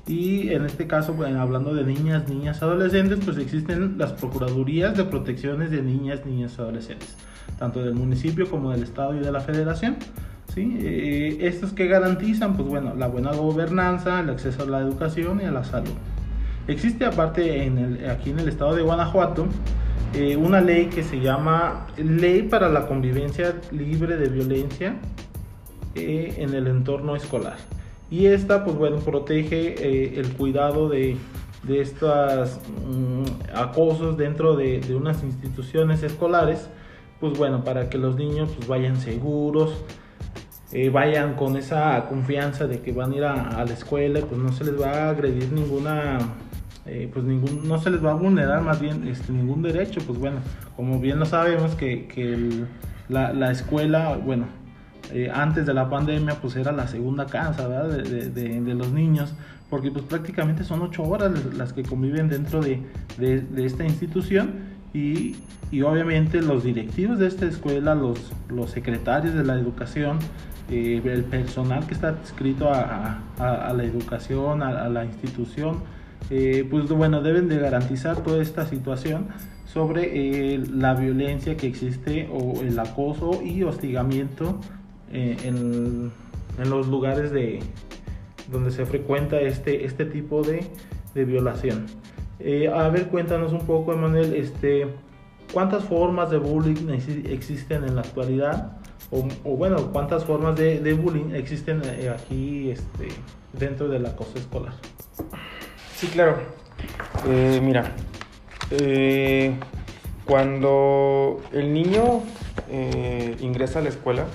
y en este caso, hablando de niñas, niñas, adolescentes, pues existen las procuradurías de protecciones de niñas, niñas, adolescentes, tanto del municipio como del estado y de la federación. ¿sí? Eh, estos que garantizan, pues bueno, la buena gobernanza, el acceso a la educación y a la salud. Existe aparte en el, aquí en el estado de Guanajuato eh, una ley que se llama Ley para la Convivencia Libre de Violencia eh, en el entorno escolar. Y esta, pues bueno, protege eh, el cuidado de, de estos mm, acosos dentro de, de, unas instituciones escolares, pues bueno, para que los niños pues vayan seguros, vayan con esa confianza de que van a ir a, la escuela, pues no se les va a agredir ninguna, eh, pues ningún, no se les va a vulnerar más bien este, ningún derecho, pues bueno, como bien lo sabemos que, la, la escuela, bueno, eh, antes de la pandemia pues era la segunda casa De, de, los niños porque pues prácticamente son ocho horas las que conviven dentro de, esta institución y, y, obviamente los directivos de esta escuela, los, secretarios de la educación, eh, el personal que está adscrito a, la educación, a, la institución, eh, pues bueno, deben de garantizar toda esta situación sobre la violencia que existe o el acoso y hostigamiento eh, en, los lugares de, donde se frecuenta este, este tipo de, violación. Eh, a ver, cuéntanos un poco, Emanuel, este, ¿cuántas formas de bullying existen en la actualidad? O, bueno, ¿cuántas formas de, bullying existen eh, aquí este, dentro del acoso escolar?
Sí, claro. mira, cuando el niño ingresa a la escuela,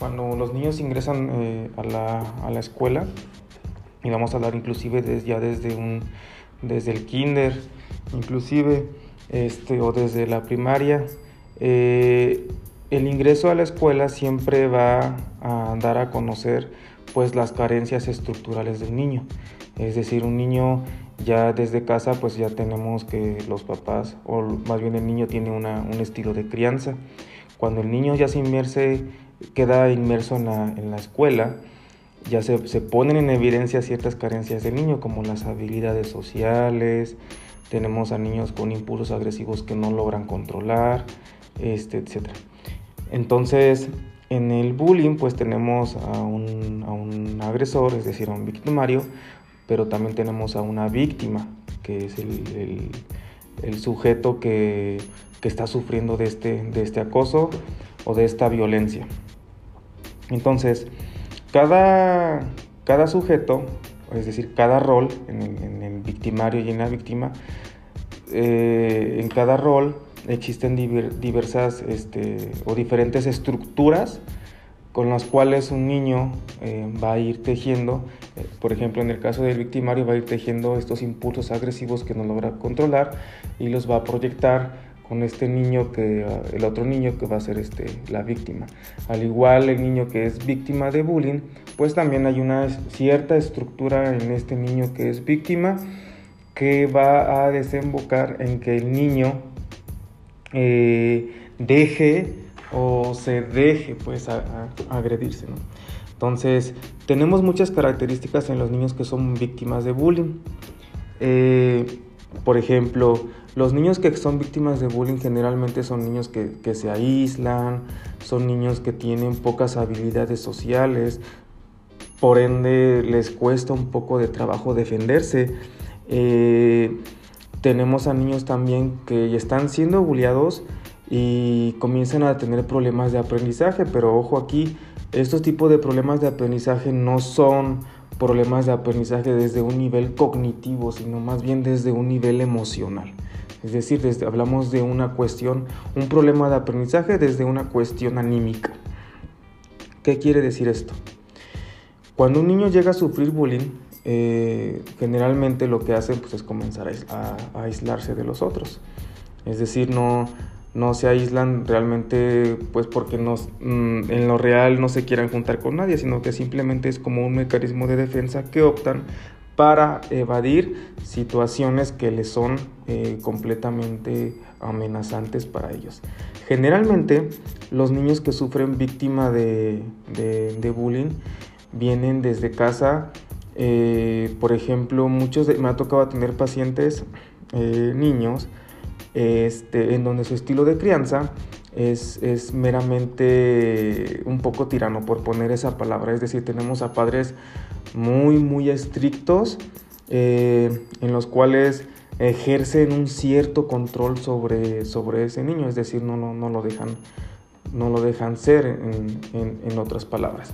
cuando los niños ingresan eh, a, la, a, la, escuela, y vamos a hablar inclusive desde, ya desde, un, desde el kinder, inclusive, este, o desde la primaria, eh, el ingreso a la escuela siempre va a dar a conocer pues las carencias estructurales del niño. Es decir, un niño Ya desde casa pues ya tenemos que los papás, o más bien el niño tiene una, un estilo de crianza. Cuando el niño ya se inmerse, queda inmerso en la, en la escuela, ya se, se, ponen en evidencia ciertas carencias del niño, como las habilidades sociales, tenemos a niños con impulsos agresivos que no logran controlar, este, etc. Entonces, en el bullying, pues tenemos a un, a un agresor, es decir, a un victimario, pero también tenemos a una víctima, que es el, sujeto que, está sufriendo de este, de este acoso o de esta violencia. Entonces, cada, cada sujeto, es decir, cada rol en el, en el victimario y en la víctima, eh, en cada rol existen diversas este, o diferentes estructuras con las cuales un niño eh, va a ir tejiendo, eh, por ejemplo en el caso del victimario va a ir tejiendo estos impulsos agresivos que no logra controlar y los va a proyectar con este niño que uh, el otro niño que va a ser este la víctima. Al igual el niño que es víctima de bullying pues también hay una cierta estructura en este niño que es víctima que va a desembocar en que el niño eh, deje o se deje pues a, a agredirse ¿no? entonces tenemos muchas características en los niños que son víctimas de bullying eh, por ejemplo los niños que son víctimas de bullying generalmente son niños que, se aíslan, son niños que tienen pocas habilidades sociales, por ende les cuesta un poco de trabajo defenderse. Eh, tenemos a niños también que están siendo bulliados y comienzan a tener problemas de aprendizaje, pero ojo aquí, estos tipos de problemas de aprendizaje no son problemas de aprendizaje desde un nivel cognitivo, sino más bien desde un nivel emocional. Es decir, desde, hablamos de una cuestión, un problema de aprendizaje desde una cuestión anímica. ¿Qué quiere decir esto? Cuando un niño llega a sufrir bullying, eh, generalmente lo que hace pues, es comenzar a, a, aislarse de los otros. Es decir, no, no se aíslan realmente pues porque no, mm, en lo real no se quieran juntar con nadie, sino que simplemente es como un mecanismo de defensa que optan para evadir situaciones que les son eh, completamente amenazantes para ellos. Generalmente los niños que sufren víctima de, de, de bullying vienen desde casa, eh, por ejemplo, muchos de, me ha tocado tener pacientes eh, niños este, en donde su estilo de crianza es, meramente un poco tirano, por poner esa palabra. Es decir, tenemos a padres muy, muy estrictos, eh, en los cuales ejercen un cierto control sobre, sobre ese niño, es decir, no, no, no, lo, dejan, no lo dejan ser, en otras palabras.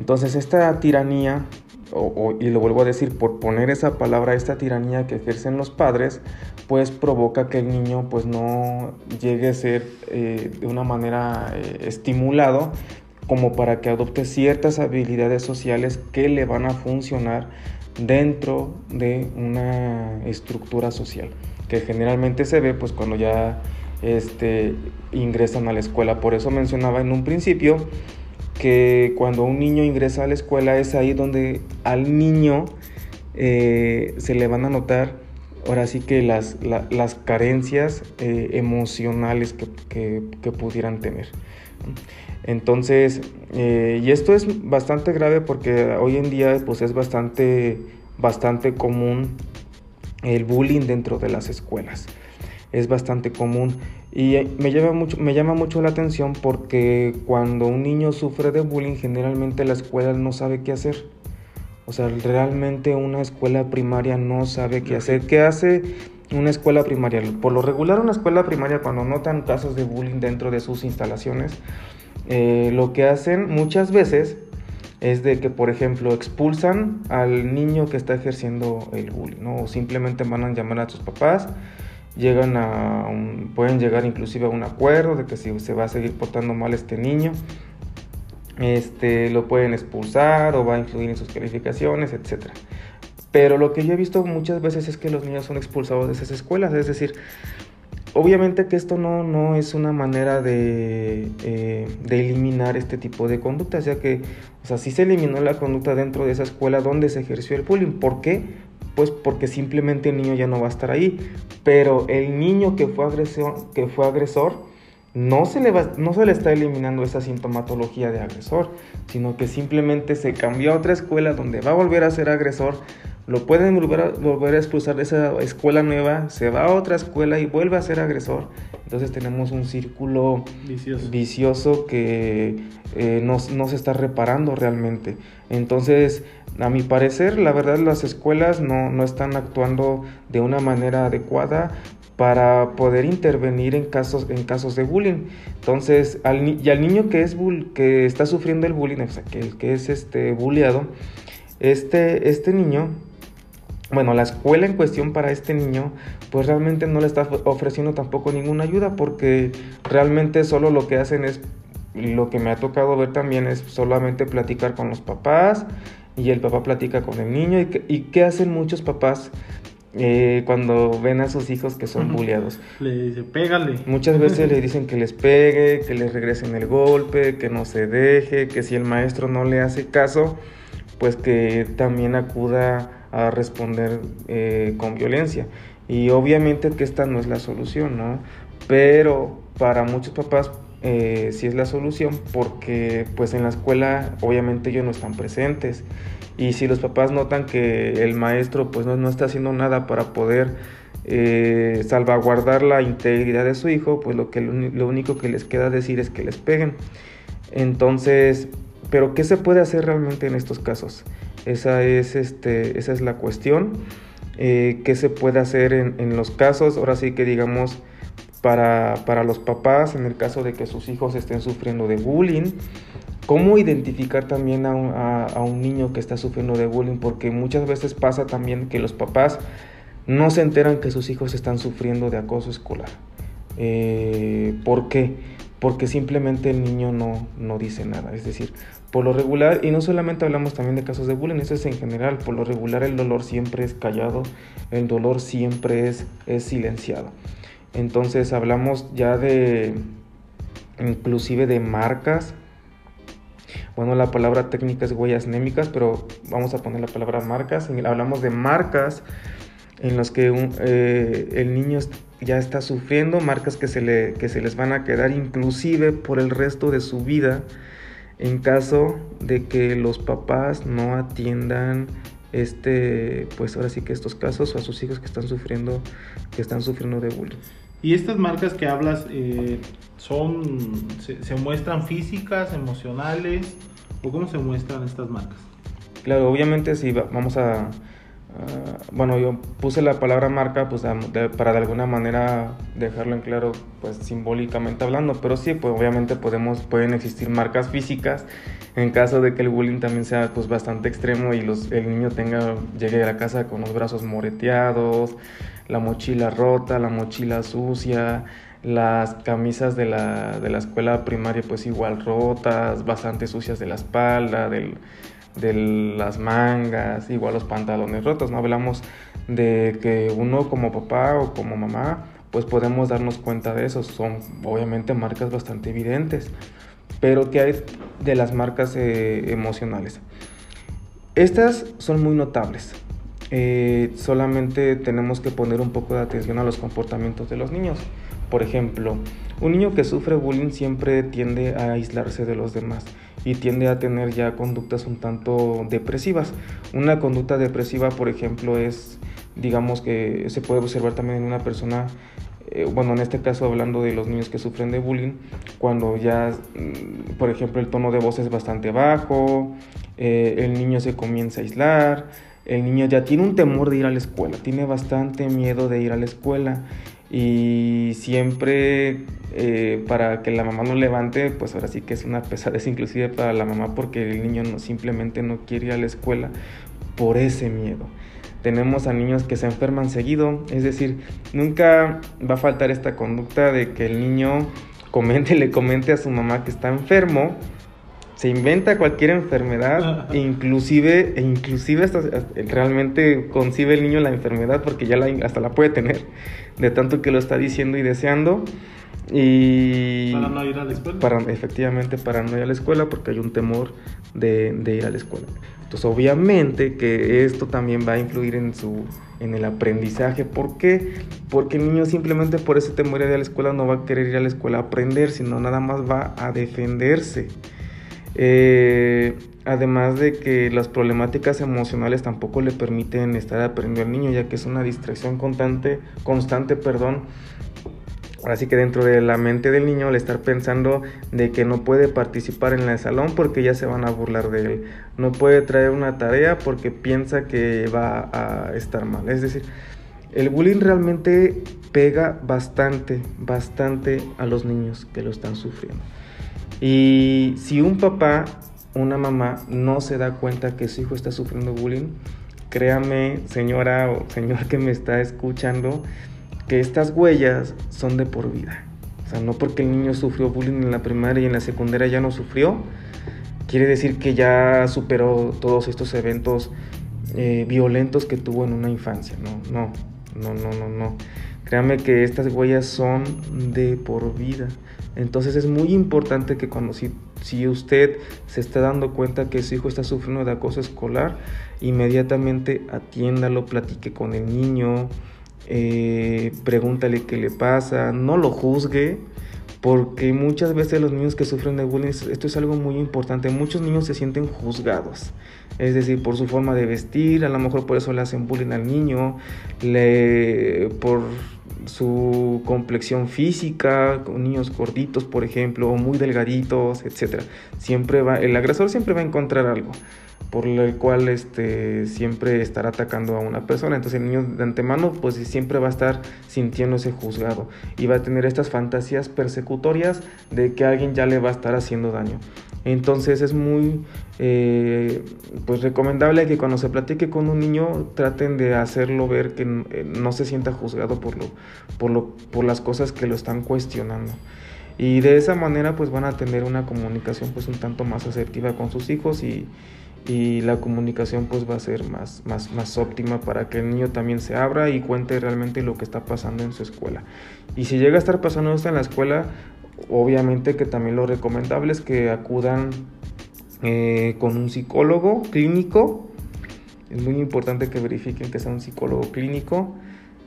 Entonces, esta tiranía, y lo vuelvo a decir, por poner esa palabra, esta tiranía que ejercen los padres, pues provoca que el niño pues no llegue a ser eh, de una manera eh, estimulado como para que adopte ciertas habilidades sociales que le van a funcionar dentro de una estructura social, que generalmente se ve pues cuando ya este, ingresan a la escuela. Por eso mencionaba en un principio que cuando un niño ingresa a la escuela es ahí donde al niño eh, se le van a notar ahora sí que las, la, las carencias eh, emocionales que, que, pudieran tener. Entonces, eh, y esto es bastante grave porque hoy en día pues es bastante, bastante común el bullying dentro de las escuelas. Es bastante común y me llama, mucho, me llama mucho la atención porque cuando un niño sufre de bullying generalmente la escuela no sabe qué hacer. O sea, realmente una escuela primaria no sabe qué hacer. ¿Qué hace una escuela primaria? Por lo regular una escuela primaria cuando notan casos de bullying dentro de sus instalaciones, eh, lo que hacen muchas veces es de que, por ejemplo, expulsan al niño que está ejerciendo el bullying, ¿no? O simplemente van a llamar a sus papás, llegan a pueden llegar inclusive a un acuerdo de que si se va a seguir portando mal este niño, este, lo pueden expulsar o va a influir en sus calificaciones, etc. Pero lo que yo he visto muchas veces es que los niños son expulsados de esas escuelas, es decir, Obviamente que esto no, no es una manera de, eh, de, eliminar este tipo de conductas, ya que, o sea, sí se eliminó la conducta dentro de esa escuela donde se ejerció el bullying. ¿Por qué? Pues porque simplemente el niño ya no va a estar ahí. Pero el niño que fue agresor, que fue agresor no se, le va, no se le está eliminando esa sintomatología de agresor, sino que simplemente se cambió a otra escuela donde va a volver a ser agresor, lo pueden volver a, volver a expulsar de esa escuela nueva, se va a otra escuela y vuelve a ser agresor. Entonces tenemos un círculo vicioso, que eh, no, no, se está reparando realmente. Entonces, a mi parecer, la verdad las escuelas no, no están actuando de una manera adecuada para poder intervenir en casos, en casos de bullying. Entonces, al, y al niño que, es que está sufriendo el bullying, o sea, que, que es este, bulleado, este, este niño bueno, la escuela en cuestión para este niño, pues realmente no le está ofreciendo tampoco ninguna ayuda porque realmente solo lo que hacen es, lo que me ha tocado ver también es solamente platicar con los papás y el papá platica con el niño. ¿Y, qué hacen muchos papás? Eh, cuando ven a sus hijos que son bulleados.
Le dice, pégale.
Muchas veces le (laughs) dicen que les pegue, que les regresen el golpe, que no se deje, que si el maestro no le hace caso, pues que también acuda a responder eh, con violencia. Y obviamente que esta no es la solución, ¿no? Pero para muchos papás eh, sí es la solución porque pues en la escuela obviamente ellos no están presentes. Y si los papás notan que el maestro pues no, no está haciendo nada para poder eh, salvaguardar la integridad de su hijo, pues lo, que, lo único que les queda decir es que les peguen. Entonces, pero ¿qué se puede hacer realmente en estos casos? Esa es, este, esa es la cuestión. Eh, ¿Qué se puede hacer en, los casos? Ahora sí que digamos para, los papás, en el caso de que sus hijos estén sufriendo de bullying. ¿Cómo identificar también a un, niño que está sufriendo de bullying? Porque muchas veces pasa también que los papás no se enteran que sus hijos están sufriendo de acoso escolar. Eh, ¿Por qué? Porque simplemente el niño no, no dice nada. Es decir, por lo regular, y no solamente hablamos también de casos de bullying, eso es en general, por lo regular el dolor siempre es callado, el dolor siempre es, es silenciado. Entonces hablamos ya de, inclusive de marcas, bueno, la palabra técnica es huellas némicas, pero vamos a poner la palabra marcas, hablamos de marcas en las que eh, el niño ya está sufriendo, marcas que se, le, que se les van a quedar inclusive por el resto de su vida en caso de que los papás no atiendan este pues ahora sí que estos casos a sus hijos que están sufriendo que están sufriendo de bullying
y estas marcas que hablas eh, son se, muestran físicas emocionales o cómo se muestran estas marcas
claro obviamente si vamos a Ah, bueno, yo puse la palabra marca pues para de alguna manera dejarlo en claro, pues simbólicamente hablando, pero sí, pues obviamente podemos, pueden existir marcas físicas en caso de que el bullying también sea pues bastante extremo y los, el niño tenga, llegue a la casa con los brazos moreteados, la mochila rota, la mochila sucia, las camisas de la, de la escuela primaria pues igual rotas, bastante sucias de la espalda, del de las mangas, igual los pantalones rotos, ¿no? Hablamos de que uno como papá o como mamá, pues podemos darnos cuenta de eso. Son obviamente marcas bastante evidentes. Pero ¿qué hay de las marcas eh, emocionales? Estas son muy notables. Eh, solamente tenemos que poner un poco de atención a los comportamientos de los niños. Por ejemplo, un niño que sufre bullying siempre tiende a aislarse de los demás y tiende a tener ya conductas un tanto depresivas. Una conducta depresiva, por ejemplo, es, digamos que se puede observar también en una persona, eh, bueno, en este caso hablando de los niños que sufren de bullying, cuando ya, mm, por ejemplo, el tono de voz es bastante bajo, eh, el niño se comienza a aislar, el niño ya tiene un temor de ir a la escuela, tiene bastante miedo de ir a la escuela y siempre eh, para que la mamá no levante, pues ahora sí que es una pesadez inclusive para la mamá porque el niño no, simplemente no quiere ir a la escuela por ese miedo. Tenemos a niños que se enferman seguido, es decir, nunca va a faltar esta conducta de que el niño comente, (laughs) le comente a su mamá que está enfermo, se inventa cualquier enfermedad, inclusive, e inclusive hasta, realmente concibe el niño la enfermedad porque ya la, hasta la puede tener, de tanto que lo está diciendo y deseando. Y
para no ir a la escuela.
Para, efectivamente, para no ir a la escuela porque hay un temor de, de ir a la escuela. Entonces, obviamente que esto también va a influir en, su, en el aprendizaje. ¿Por qué? Porque el niño simplemente por ese temor de ir a la escuela no va a querer ir a la escuela a aprender, sino nada más va a defenderse. Eh, además de que las problemáticas emocionales tampoco le permiten estar aprendiendo al niño, ya que es una distracción constante, constante, perdón, Así que dentro de la mente del niño, al estar pensando de que no puede participar en el salón porque ya se van a burlar de él, no puede traer una tarea porque piensa que va a estar mal. Es decir, el bullying realmente pega bastante, bastante a los niños que lo están sufriendo. Y si un papá, una mamá no se da cuenta que su hijo está sufriendo bullying, créame, señora o señor que me está escuchando, que estas huellas son de por vida. O sea, no porque el niño sufrió bullying en la primaria y en la secundaria ya no sufrió, quiere decir que ya superó todos estos eventos eh, violentos que tuvo en una infancia. No, no, no, no, no, no. Créame que estas huellas son de por vida. Entonces es muy importante que cuando si, si usted se está dando cuenta que su hijo está sufriendo de acoso escolar, inmediatamente atiéndalo, platique con el niño, eh, pregúntale qué le pasa, no lo juzgue, porque muchas veces los niños que sufren de bullying, esto es algo muy importante, muchos niños se sienten juzgados, es decir, por su forma de vestir, a lo mejor por eso le hacen bullying al niño, le, por su complexión física, niños gorditos, por ejemplo, o muy delgaditos, etc. Siempre va, el agresor siempre va a encontrar algo por el cual este, siempre estará atacando a una persona. Entonces el niño de antemano pues siempre va a estar sintiéndose juzgado y va a tener estas fantasías persecutorias de que alguien ya le va a estar haciendo daño. Entonces es muy eh, pues recomendable que cuando se platique con un niño traten de hacerlo ver que eh, no se sienta juzgado por, lo, por, lo, por las cosas que lo están cuestionando. Y de esa manera pues van a tener una comunicación pues un tanto más asertiva con sus hijos y, y la comunicación pues va a ser más, más, más óptima para que el niño también se abra y cuente realmente lo que está pasando en su escuela. Y si llega a estar pasando esto en la escuela, obviamente que también lo recomendable es que acudan eh, con un psicólogo clínico. Es muy importante que verifiquen que sea un psicólogo clínico.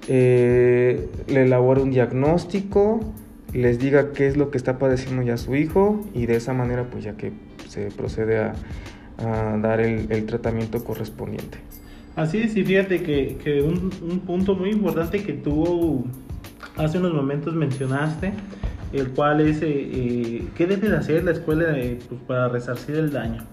Eh, le elabore un diagnóstico, les diga qué es lo que está padeciendo ya su hijo y de esa manera pues ya que se procede a a dar el, tratamiento correspondiente.
Así es, y fíjate que, un, punto muy importante que tú hace unos momentos mencionaste, el cual es eh, eh, qué debe de hacer la escuela eh, pues, para resarcir el daño.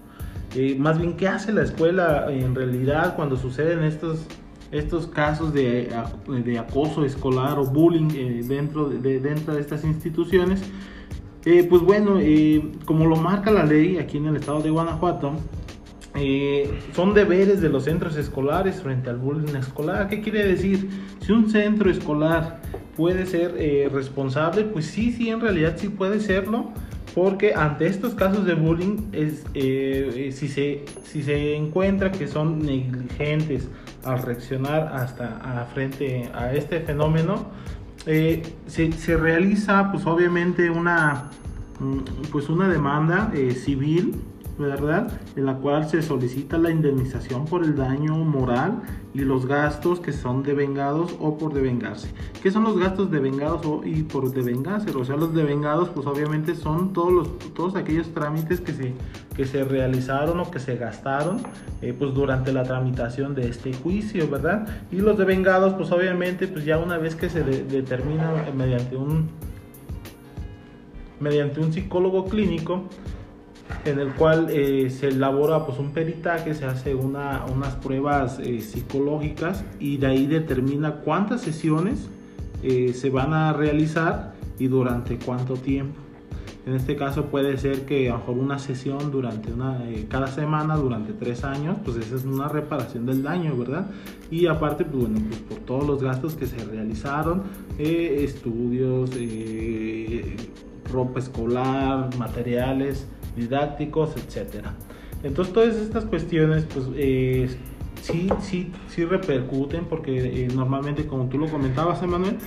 más bien, ¿qué hace la escuela en realidad cuando suceden estos, estos casos de, de acoso escolar o bullying dentro, de, dentro de estas instituciones? Eh, pues bueno, eh, como lo marca la ley aquí en el estado de Guanajuato, eh, son deberes de los centros escolares frente al bullying escolar. ¿Qué quiere decir? Si un centro escolar puede ser responsable, pues sí, sí, en realidad sí puede serlo, porque ante estos casos de bullying, es, si, se, si se encuentra que son negligentes al reaccionar hasta a frente a este fenómeno, eh, se, realiza pues obviamente una, mm, pues una demanda eh, civil ¿verdad? En la cual se solicita la indemnización por el daño moral y los gastos que son devengados o por devengarse. ¿Qué son los gastos devengados y por devengarse? O sea, los devengados pues obviamente son todos, los, todos aquellos trámites que se, que se realizaron o que se gastaron eh, pues durante la tramitación de este juicio, ¿verdad? Y los devengados pues obviamente pues ya una vez que se determina mediante un mediante un psicólogo clínico en el cual eh, se elabora pues un peritaje, se hace una, unas pruebas eh, psicológicas y de ahí determina cuántas sesiones eh, se van a realizar y durante cuánto tiempo. En este caso puede ser que a lo mejor una sesión durante una, cada semana durante tres años, pues esa es una reparación del daño, ¿verdad? Y aparte, pues bueno, pues por todos los gastos que se realizaron, estudios, ropa escolar, materiales, didácticos, etcétera. Entonces todas estas cuestiones pues eh, sí, sí, sí repercuten porque eh, normalmente como tú lo comentabas Emanuel,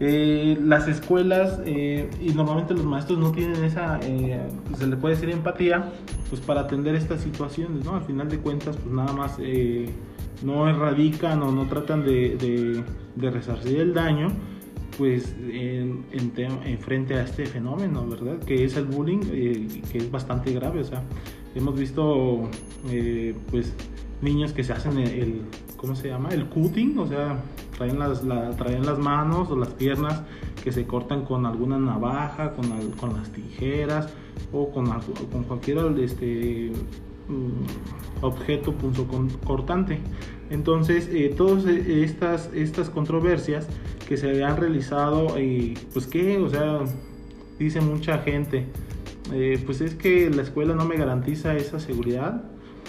Eh, las escuelas y normalmente los maestros no tienen esa, se le puede decir empatía, pues para atender estas situaciones, ¿no? Al final de cuentas, pues nada más no erradican o no tratan de, de, resarcir el daño, pues en, en, frente a este fenómeno, ¿verdad? Que es el bullying, que es bastante grave, o sea, hemos visto, pues, niños que se hacen el, ¿cómo se llama? El cutting, o sea, traen las, traen las manos o las piernas que se cortan con alguna navaja, con, con las tijeras o con, con cualquier este, mm, objeto punzo cortante. Entonces, eh, todas estas, estas controversias que se han realizado, y pues que, o sea, dice mucha gente, eh, pues es que la escuela no me garantiza esa seguridad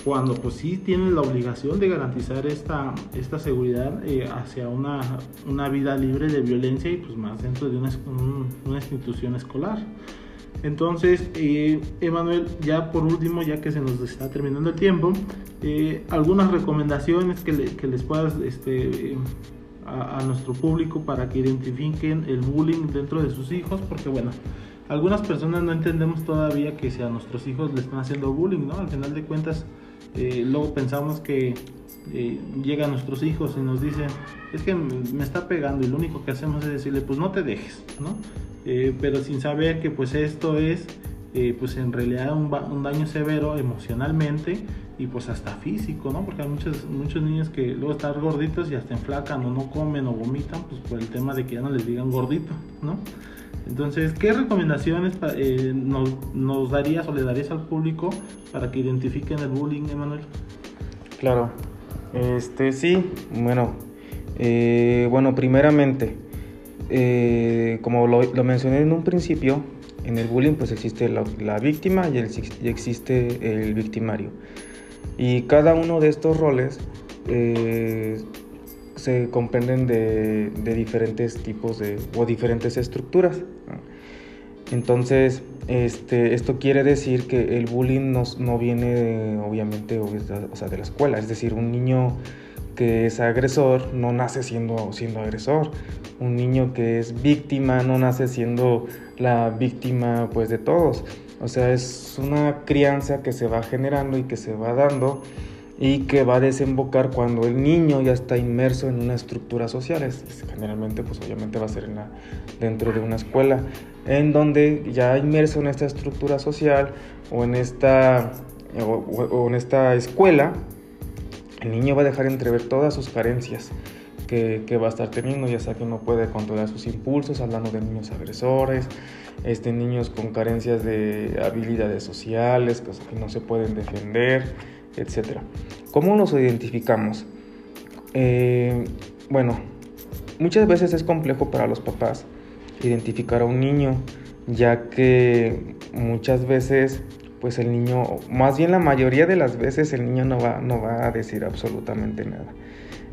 cuando pues sí tienen la obligación de garantizar esta, esta seguridad eh, hacia una, una, vida libre de violencia y pues más dentro de una, una institución escolar. Entonces, eh, Emanuel, ya por último, ya que se nos está terminando el tiempo, eh, algunas recomendaciones que, que les puedas este, a, nuestro público para que identifiquen el bullying dentro de sus hijos, porque bueno, algunas personas no entendemos todavía que si a nuestros hijos le están haciendo bullying, ¿no? Al final de cuentas, eh, luego pensamos que eh, llegan nuestros hijos y nos dicen, es que me está pegando y lo único que hacemos es decirle, pues no te dejes, ¿no? Eh, pero sin saber que pues esto es, pues en realidad un, un, daño severo emocionalmente y pues hasta físico, ¿no? Porque hay muchos, muchos niños que luego están gorditos y hasta enflacan o no comen o vomitan, pues por el tema de que ya no les digan gordito, ¿no? Entonces, ¿qué recomendaciones eh, nos, darías o le darías al público para que identifiquen el bullying, Emanuel?
Claro, este sí, bueno, eh, bueno, primeramente, eh, como lo, mencioné en un principio, en el bullying pues existe la, víctima y, existe el victimario. Y cada uno de estos roles se comprenden de, diferentes tipos de, o diferentes estructuras. Entonces, este, esto quiere decir que el bullying no, no viene obviamente o sea, de la escuela, es decir, un niño que es agresor no nace siendo, siendo agresor, un niño que es víctima no nace siendo la víctima pues de todos, o sea, es una crianza que se va generando y que se va dando y que va a desembocar cuando el niño ya está inmerso en una estructura social. generalmente, pues obviamente va a ser dentro de una escuela, en donde ya inmerso en esta estructura social o en esta, o, en esta escuela, el niño va a dejar entrever todas sus carencias. Que, va a estar teniendo, ya sea que no puede controlar sus impulsos, hablando de niños agresores, este, niños con carencias de habilidades sociales, que no se pueden defender, etc. ¿Cómo nos identificamos? Eh, bueno, muchas veces es complejo para los papás identificar a un niño, ya que muchas veces, pues el niño, más bien la mayoría de las veces el niño no va, no va a decir absolutamente nada.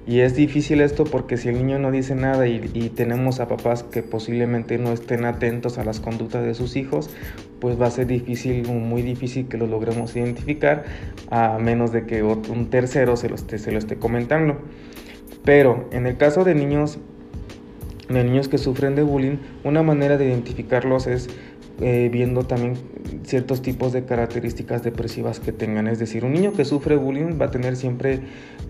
Y es difícil esto porque si el niño no dice nada y, tenemos a papás que posiblemente no estén atentos a las conductas de sus hijos, pues va a ser difícil, muy difícil que lo logremos identificar, a menos de que un tercero se lo esté, se comentando. Pero en el caso de niños, de niños que sufren de bullying, una manera de identificarlos es eh, viendo también ciertos tipos de características depresivas que tengan. Es decir, un niño que sufre bullying va a tener siempre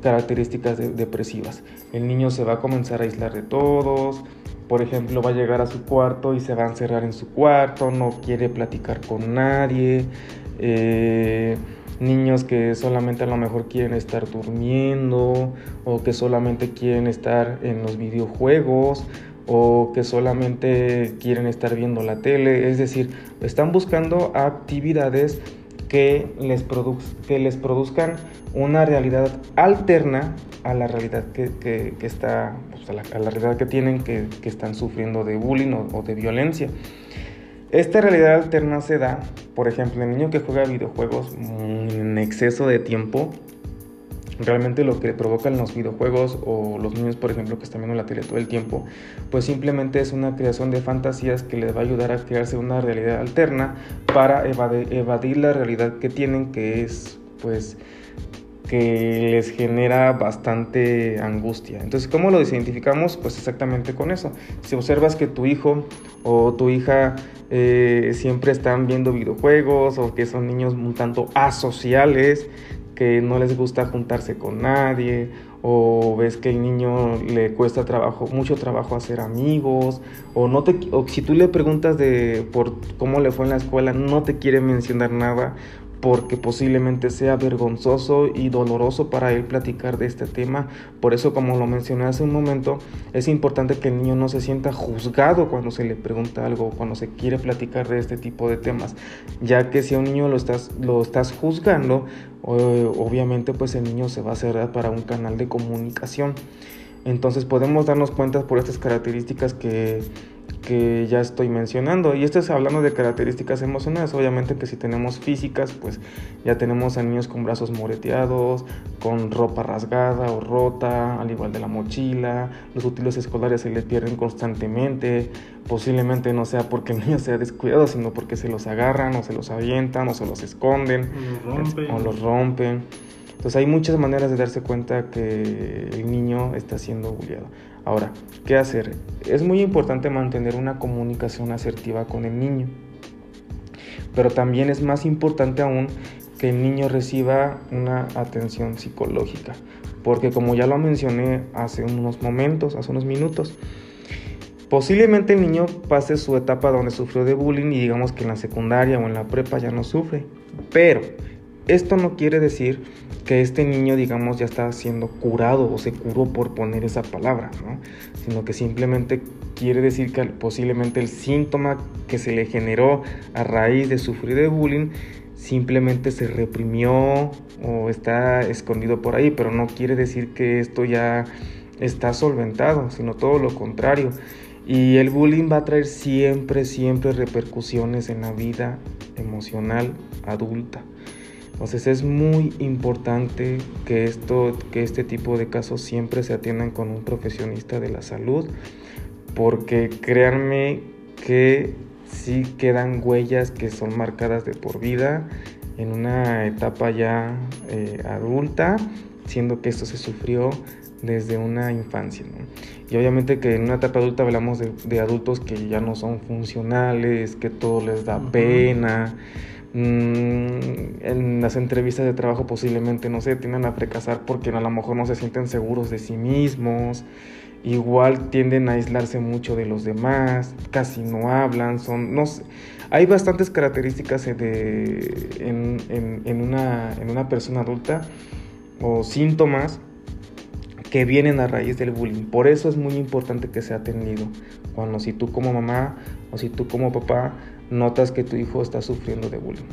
características depresivas. El niño se va a comenzar a aislar de todos. Por ejemplo, va a llegar a su cuarto y se va a encerrar en su cuarto, no quiere platicar con nadie. Eh, niños que solamente a lo mejor quieren estar durmiendo o que solamente quieren estar en los videojuegos o que solamente quieren estar viendo la tele, es decir, están buscando actividades que les, que les produzcan una realidad alterna a la realidad que, está, pues, a, la, realidad que tienen que, están sufriendo de bullying o de violencia. Esta realidad alterna se da, por ejemplo, el niño que juega videojuegos en exceso de tiempo realmente lo que provocan los videojuegos o los niños, por ejemplo, que están viendo la tele todo el tiempo, pues simplemente es una creación de fantasías que les va a ayudar a crearse una realidad alterna para evadir, la realidad que tienen, que es, pues, que les genera bastante angustia. Entonces, ¿cómo lo identificamos? Pues exactamente con eso. Si observas que tu hijo o tu hija eh, siempre están viendo videojuegos o que son niños un tanto asociales, no les gusta juntarse con nadie o ves que el niño le cuesta trabajo, mucho trabajo hacer amigos, o no te o si tú le preguntas de por cómo le fue en la escuela, no te quiere mencionar nada porque posiblemente sea vergonzoso y doloroso para él platicar de este tema. Por eso, como lo mencioné hace un momento, es importante que el niño no se sienta juzgado cuando se le pregunta algo, cuando se quiere platicar de este tipo de temas, ya que si a un niño lo estás, lo estás juzgando, obviamente pues el niño se va a cerrar para un canal de comunicación. Entonces podemos darnos cuenta por estas características que que ya estoy mencionando. Y esto es hablando de características emocionales. Obviamente que si tenemos físicas, pues ya tenemos a niños con brazos moreteados, con ropa rasgada o rota, al igual de la mochila. Los útiles escolares se les pierden constantemente. Posiblemente no sea porque el niño sea descuidado, sino porque se los agarran o se los avientan o se los esconden o los rompen. Entonces hay muchas maneras de darse cuenta que el niño está siendo bulliado. Ahora, ¿qué hacer? Es muy importante mantener una comunicación asertiva con el niño, pero también es más importante aún que el niño reciba una atención psicológica, porque como ya lo mencioné hace unos momentos, hace unos minutos, posiblemente el niño pase su etapa donde sufrió de bullying y digamos que en la secundaria o en la prepa ya no sufre, pero esto no quiere decir que este niño, digamos, ya está siendo curado o se curó por poner esa palabra, ¿no? Sino que simplemente quiere decir que posiblemente el síntoma que se le generó a raíz de sufrir de bullying simplemente se reprimió o está escondido por ahí, pero no quiere decir que esto ya está solventado, sino todo lo contrario. Y el bullying va a traer siempre, siempre repercusiones en la vida emocional adulta. Entonces es muy importante que, esto, que este tipo de casos siempre se atiendan con un profesionista de la salud, porque créanme que sí quedan huellas que son marcadas de por vida en una etapa ya eh, adulta, siendo que esto se sufrió desde una infancia. Y obviamente que en una etapa adulta hablamos de, adultos que ya no son funcionales, que todo les da pena. Mm, en las entrevistas de trabajo posiblemente, no sé, tienden a fracasar porque a lo mejor no se sienten seguros de sí mismos, igual tienden a aislarse mucho de los demás, casi no hablan, son, no sé, hay bastantes características de, en, en, una, en una persona adulta o síntomas que vienen a raíz del bullying. Por eso es muy importante que sea atendido. Cuando si tú como mamá o si tú como papá notas que tu hijo está sufriendo de bullying.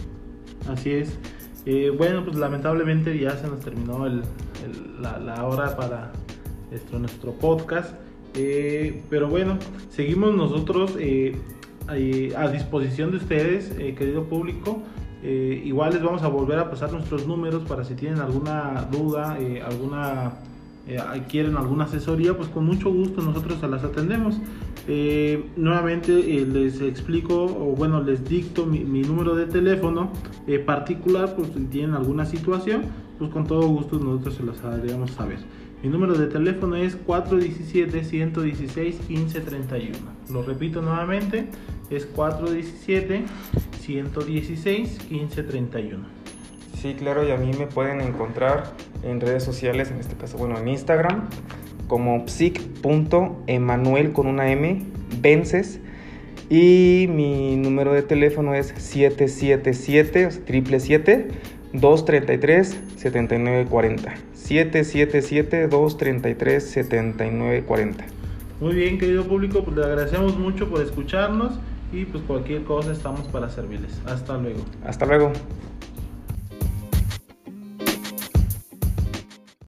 Así es. Eh, bueno, pues lamentablemente ya se nos terminó la, hora para nuestro, podcast. Eh, pero bueno, seguimos nosotros eh, a disposición de ustedes, querido público. igual les vamos a volver a pasar nuestros números para si tienen alguna duda, alguna quieren alguna asesoría, pues con mucho gusto nosotros se las atendemos. Eh, nuevamente eh, les explico o bueno les dicto mi, número de teléfono eh, particular pues si tienen alguna situación pues con todo gusto nosotros se los haríamos saber. Mi número de teléfono es 417 116 1531 lo repito nuevamente es 417 116 1531
Sí, claro, y a mí me pueden encontrar en redes sociales, en este caso, bueno, en Instagram, como psic.emanuel con una M, vences. Y mi número de teléfono es 777 777 233 7940. 777 233 7940.
Muy bien, querido público, pues le agradecemos mucho por escucharnos y pues cualquier cosa estamos para servirles. Hasta luego.
Hasta luego.